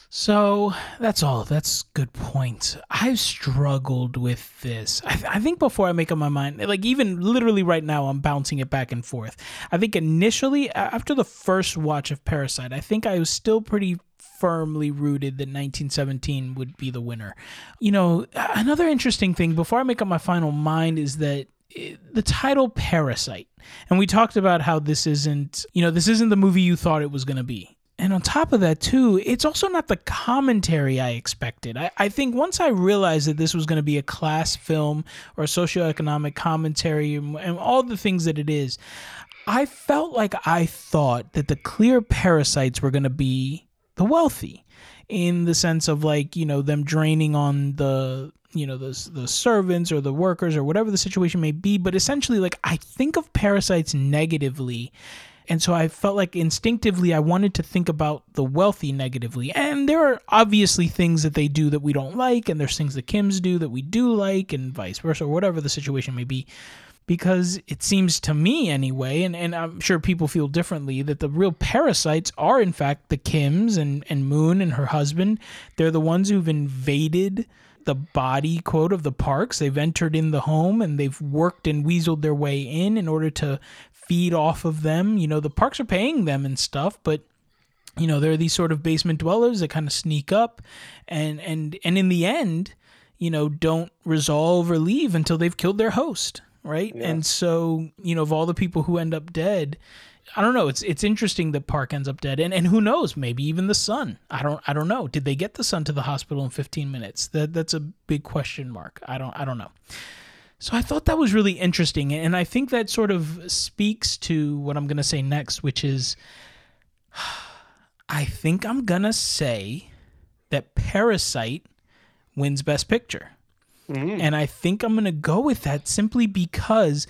So that's all. That's good point. I've struggled with this. I, I think before I make up my mind, like even literally right now, I'm bouncing it back and forth. I think initially, after the first watch of Parasite, I think I was still pretty firmly rooted that 1917 would be the winner. You know, another interesting thing before I make up my final mind is that eh, the title Parasite. And we talked about how this isn't, you know, this isn't the movie you thought it was going to be. And on top of that, too, it's also not the commentary I expected. I, I think once I realized that this was going to be a class film or a socioeconomic commentary and, and all the things that it is, I felt like I thought that the clear parasites were going to be the wealthy in the sense of like, you know, them draining on the you know the the servants or the workers or whatever the situation may be but essentially like I think of parasites negatively and so I felt like instinctively I wanted to think about the wealthy negatively. And there are obviously things that they do that we don't like, and there's things that Kims do that we do like, and vice versa, or whatever the situation may be. Because it seems to me, anyway, and, and I'm sure people feel differently, that the real parasites are, in fact, the Kims and, and Moon and her husband. They're the ones who've invaded the body quote of the parks. They've entered in the home and they've worked and weaseled their way in in order to feed off of them. You know, the parks are paying them and stuff, but you know, there are these sort of basement dwellers that kind of sneak up and and and in the end, you know, don't resolve or leave until they've killed their host, right? Yeah. And so, you know, of all the people who end up dead, I don't know. It's it's interesting that Park ends up dead, and and who knows? Maybe even the son. I don't I don't know. Did they get the son to the hospital in 15 minutes? That that's a big question mark. I don't I don't know. So I thought that was really interesting. And I think that sort of speaks to what I'm going to say next, which is I think I'm going to say that Parasite wins Best Picture. Mm-hmm. And I think I'm going to go with that simply because,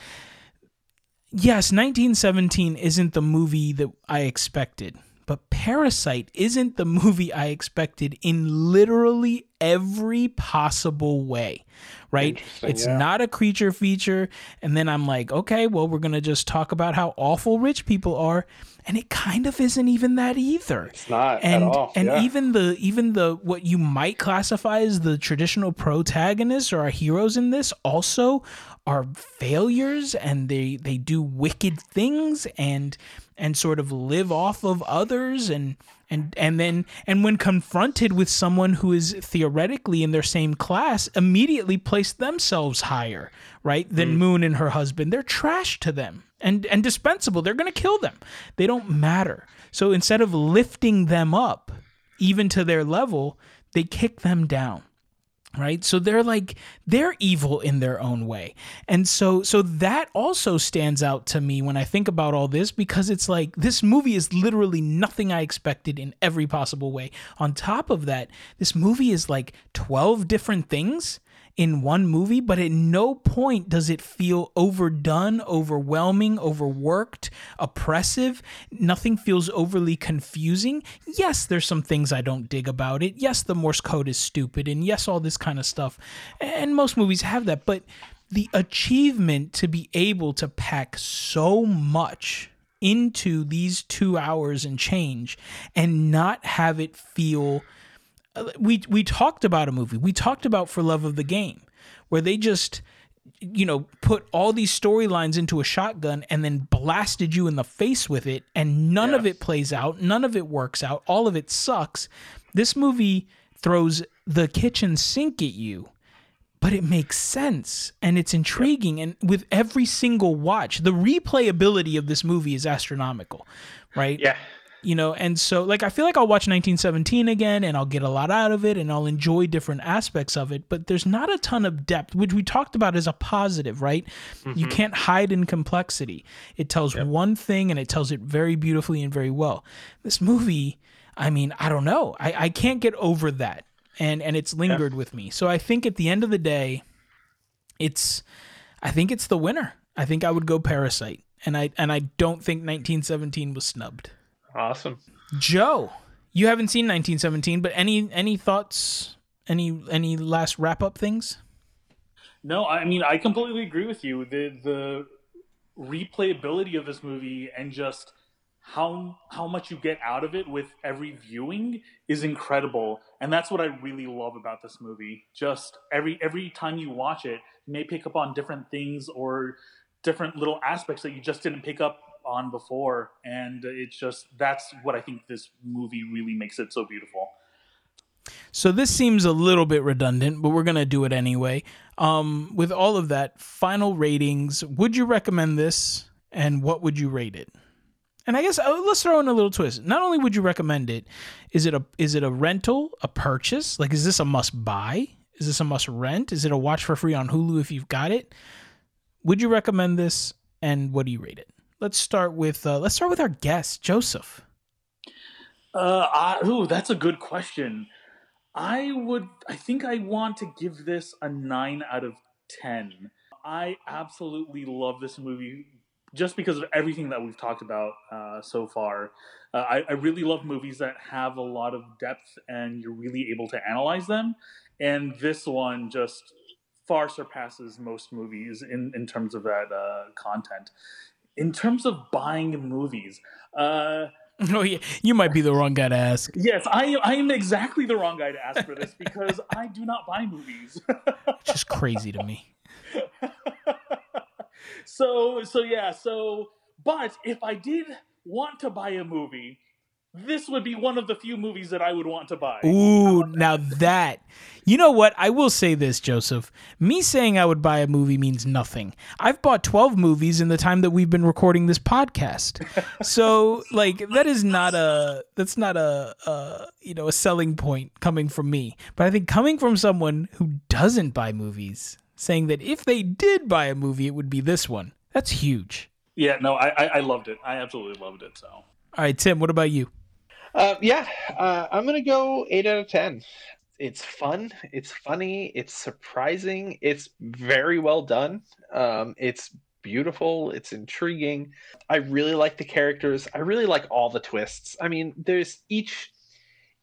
yes, 1917 isn't the movie that I expected. But Parasite isn't the movie I expected in literally every possible way, right? It's yeah. not a creature feature. And then I'm like, okay, well, we're going to just talk about how awful rich people are. And it kind of isn't even that either. It's not and, at all. And yeah. even the even the what you might classify as the traditional protagonists or our heroes in this also are failures and they they do wicked things and and sort of live off of others and and and then and when confronted with someone who is theoretically in their same class immediately place themselves higher right than mm. moon and her husband. They're trash to them and and dispensable. They're going to kill them. They don't matter. So instead of lifting them up even to their level they kick them down right? So they're like they're evil in their own way. And so so that also stands out to me when i think about all this because it's like this movie is literally nothing i expected in every possible way. On top of that this movie is like 12 different things in one movie, but at no point does it feel overdone, overwhelming, overworked, oppressive. Nothing feels overly confusing. Yes, there's some things I don't dig about it. Yes, the Morse code is stupid, and yes, all this kind of stuff. And most movies have that, but the achievement to be able to pack so much into these two hours and change and not have it feel we we talked about a movie. We talked about For Love of the Game, where they just you know put all these storylines into a shotgun and then blasted you in the face with it and none yes. of it plays out none of it works out all of it sucks this movie throws the kitchen sink at you but it makes sense and it's intriguing and with every single watch the replayability of this movie is astronomical right yeah you know and so like i feel like i'll watch 1917 again and i'll get a lot out of it and i'll enjoy different aspects of it but there's not a ton of depth which we talked about as a positive right? Mm-hmm. you can't hide in complexity. It tells yep. one thing and it tells it very beautifully and very well. This movie i mean i don't know. I, I can't get over that and and it's lingered yeah. with me. So i think at the end of the day it's i think it's the winner. I think i would go parasite and i and i don't think 1917 was snubbed Awesome. Joe, you haven't seen 1917, but any any thoughts? Any any last wrap up things? No, I mean I completely agree with you. The the replayability of this movie and just how how much you get out of it with every viewing is incredible and that's what i really love about this movie just every every time you watch it you may pick up on different things or different little aspects that you just didn't pick up on before, and it's just that's what I think this movie really makes it so beautiful. So this seems a little bit redundant, but we're gonna do it anyway. Um, with all of that, final ratings. Would you recommend this, and what would you rate it? And I guess uh, let's throw in a little twist. Not only would you recommend it, is it a is it a rental, a purchase? Like, is this a must buy? Is this a must rent? Is it a watch for free on Hulu if you've got it? Would you recommend this, and what do you rate it? Let's start with uh, let's start with our guest, Joseph. Uh, I, ooh, that's a good question. I would. I think I want to give this a nine out of ten. I absolutely love this movie just because of everything that we've talked about uh, so far. Uh, I, I, really love movies that have a lot of depth and you're really able to analyze them. And this one just far surpasses most movies in, in terms of that uh, content. In terms of buying movies, uh, Oh yeah, you might be the wrong guy to ask. Yes, I I am exactly the wrong guy to ask for this because I do not buy movies. Just crazy to me. so so yeah, so but if I did want to buy a movie, this would be one of the few movies that I would want to buy. Ooh, now that. You know what? I will say this, Joseph. Me saying I would buy a movie means nothing. I've bought 12 movies in the time that we've been recording this podcast. so, like that is not a that's not a, a you know, a selling point coming from me. But I think coming from someone who doesn't buy movies, saying that if they did buy a movie, it would be this one. That's huge. Yeah, no, I I, I loved it. I absolutely loved it, so. All right, Tim, what about you? Uh, yeah, uh, I'm gonna go eight out of ten. It's fun. It's funny. It's surprising. It's very well done. Um, it's beautiful. It's intriguing. I really like the characters. I really like all the twists. I mean, there's each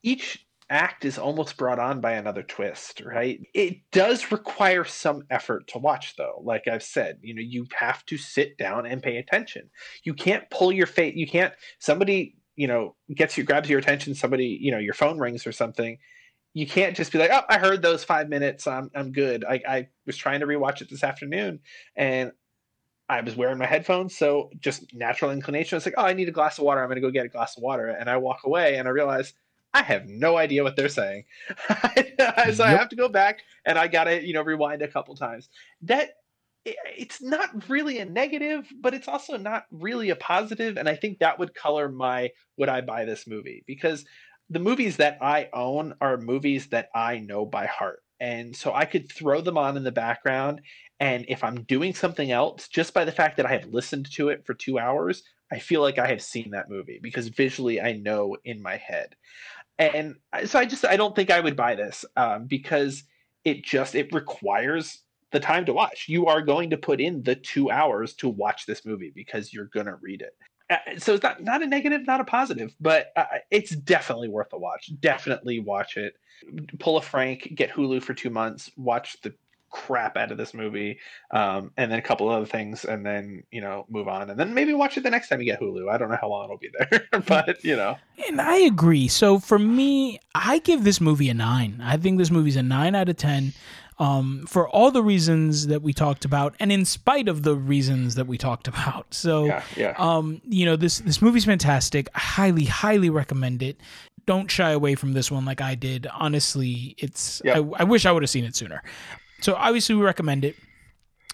each act is almost brought on by another twist, right? It does require some effort to watch, though. Like I've said, you know, you have to sit down and pay attention. You can't pull your face. You can't. Somebody you know gets you grabs your attention somebody you know your phone rings or something you can't just be like oh i heard those five minutes. I'm, I'm good. I, I was trying to rewatch it this afternoon and i was wearing my headphones so just natural inclination it's like oh i need a glass of water. I'm going to go get a glass of water. And i walk away and i realize i have no idea what they're saying. So yep. i have to go back and i gotta you know rewind a couple times. That it's not really a negative, but it's also not really a positive, and I think that would color my would I buy this movie because the movies that I own are movies that I know by heart. And so I could throw them on in the background. And if I'm doing something else, just by the fact that I have listened to it for two hours, I feel like I have seen that movie because visually I know in my head. And so I just I don't think I would buy this um, because it just it requires the time to watch. You are going to put in the two hours to watch this movie because you're going to read it. Uh, so it's not, not a negative, not a positive, but uh, it's definitely worth a watch. Definitely watch it. Pull a Franc, get Hulu for two months, watch the crap out of this movie, um, and then a couple other things, and then you know move on, and then maybe watch it the next time you get Hulu. I don't know how long it'll be there, but you know. And I agree. So for me, I give this movie a nine. I think this movie's a nine out of ten um, for all the reasons that we talked about, and in spite of the reasons that we talked about. So, yeah, yeah. Um, you know, this this movie's fantastic. I highly, highly recommend it. Don't shy away from this one like I did. Honestly, it's. Yep. I, I wish I would have seen it sooner. So obviously, we recommend it.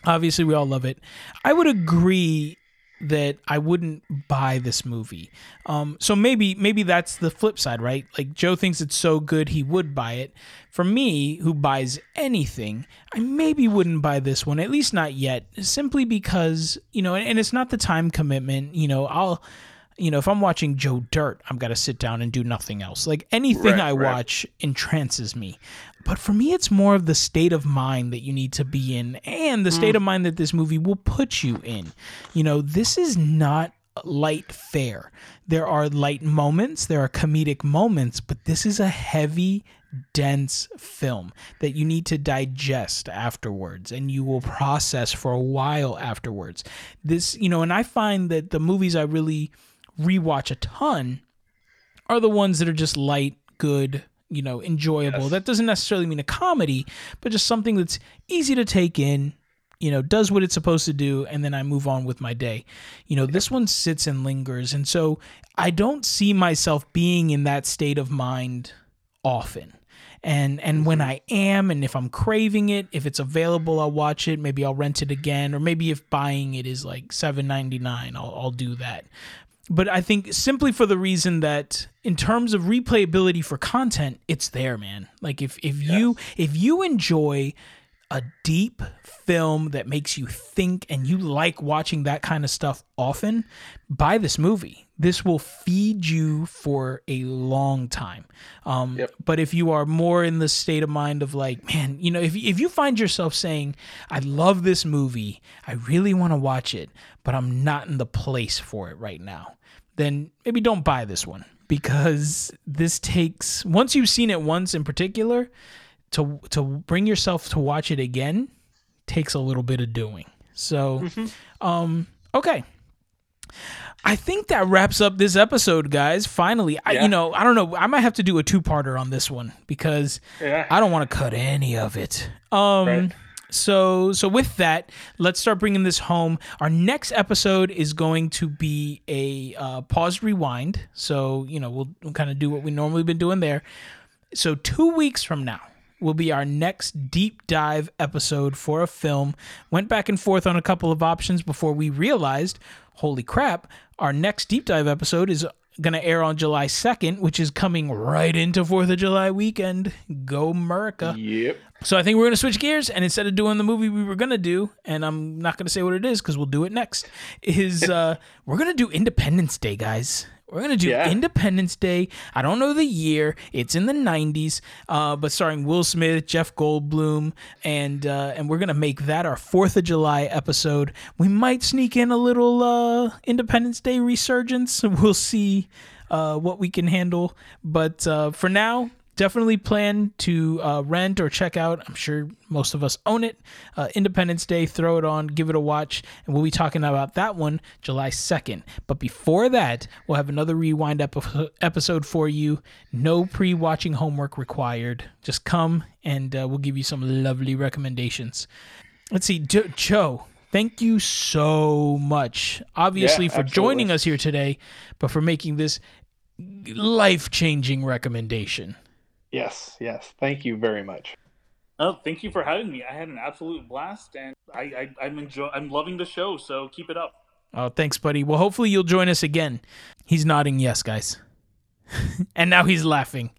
Obviously, we all love it. I would agree that I wouldn't buy this movie. Um, so maybe maybe that's the flip side, right? Like Joe thinks it's so good he would buy it. For me, who buys anything, I maybe wouldn't buy this one, at least not yet, simply because you know, and, and it's not the time commitment. You know, I'll. You know, if I'm watching Joe Dirt, I'm got to sit down and do nothing else. Like anything right, I right. watch entrances me. But for me, it's more of the state of mind that you need to be in and the state mm. of mind that this movie will put you in. You know, this is not light fare. There are light moments, there are comedic moments, but this is a heavy, dense film that you need to digest afterwards and you will process for a while afterwards. This, you know, and I find that the movies I really rewatch a ton are the ones that are just light, good, you know, enjoyable. Yes. That doesn't necessarily mean a comedy, but just something that's easy to take in, you know, does what it's supposed to do, and then I move on with my day. You know, this one sits and lingers. And so I don't see myself being in that state of mind often. And and mm-hmm. when I am, and if I'm craving it, if it's available, I'll watch it. Maybe I'll rent it again, or maybe if buying it is like seven ninety nine, I'll I'll do that. But I think simply for the reason that in terms of replayability for content, it's there, man. Like if if you if you enjoy a deep film that makes you think and you like watching that kind of stuff often, buy this movie. This will feed you for a long time. Um, Yep. But if you are more in the state of mind of like, man, you know, if, if you find yourself saying, I love this movie, I really want to watch it, but I'm not in the place for it right now, then maybe don't buy this one because this takes, once you've seen it once in particular, to to bring yourself to watch it again takes a little bit of doing. So, um, okay. I think that wraps up this episode, guys. Finally, I, you know, I don't know. I might have to do a two-parter on this one because Yeah. I don't want to cut any of it. Um, Right. So so with that, let's start bringing this home. Our next episode is going to be a uh, pause rewind. So you know we'll, we'll kind of do what we normally been doing there. So two weeks from now will be our next deep dive episode for a film. Went back and forth on a couple of options before we realized, holy crap, our next deep dive episode is going to air on July 2nd, which is coming right into 4th of July weekend. Go America. Yep. So I think we're going to switch gears and instead of doing the movie we were going to do, and I'm not going to say what it is because we'll do it next, is uh, we're going to do Independence Day, guys. We're going to do Yeah. Independence Day. I don't know the year. It's in the 90s, uh, but starring Will Smith, Jeff Goldblum, and uh, and we're going to make that our 4th of July episode. We might sneak in a little uh, Independence Day resurgence. We'll see uh, what we can handle. But uh, for now, definitely plan to uh, rent or check out. I'm sure most of us own it. Uh, Independence Day, throw it on, give it a watch, and we'll be talking about that one July 2nd. But before that, we'll have another rewind epi- episode for you. No pre watching homework required. Just come and uh, we'll give you some lovely recommendations. Let's see, jo- Joe. Thank you so much, obviously, Yeah, for absolutely. joining us here today, but for making this life changing recommendation. Yes. Yes. Thank you very much. Oh, thank you for having me. I had an absolute blast, and I, I I'm enjoy I'm loving the show. So keep it up. Oh, thanks, buddy. Well, hopefully you'll join us again. He's nodding yes, guys. and now he's laughing.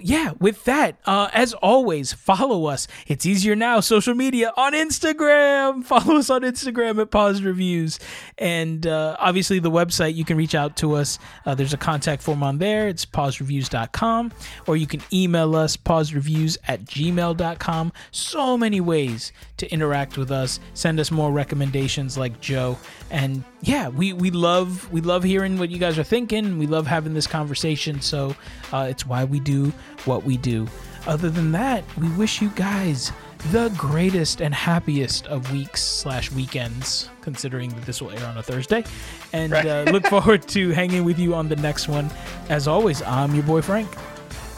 Yeah, with that, uh, as always, follow us. It's easier now, social media on Instagram. Follow us on Instagram at Paused Reviews. And uh, obviously, the website, you can reach out to us. Uh, there's a contact form on there. It's pausedreviews.com. Or you can email us, pausedreviews at gmail.com. So many ways to interact with us. Send us more recommendations like Joe. And yeah, we, we love we love hearing what you guys are thinking. We love having this conversation. So uh, it's why we do what we do. Other than that, we wish you guys the greatest and happiest of weeks slash weekends, considering that this will air on a Thursday. And uh, look forward to hanging with you on the next one. As always, I'm your boy Franc,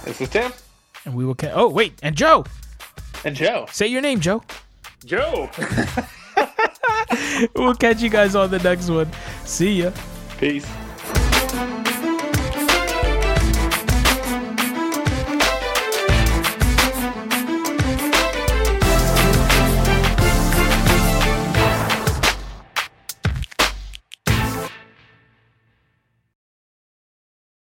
This is Tim and we will. Ca- oh wait, and Joe, and Joe. say your name, Joe. Joe. we'll catch you guys on the next one. See ya. Peace.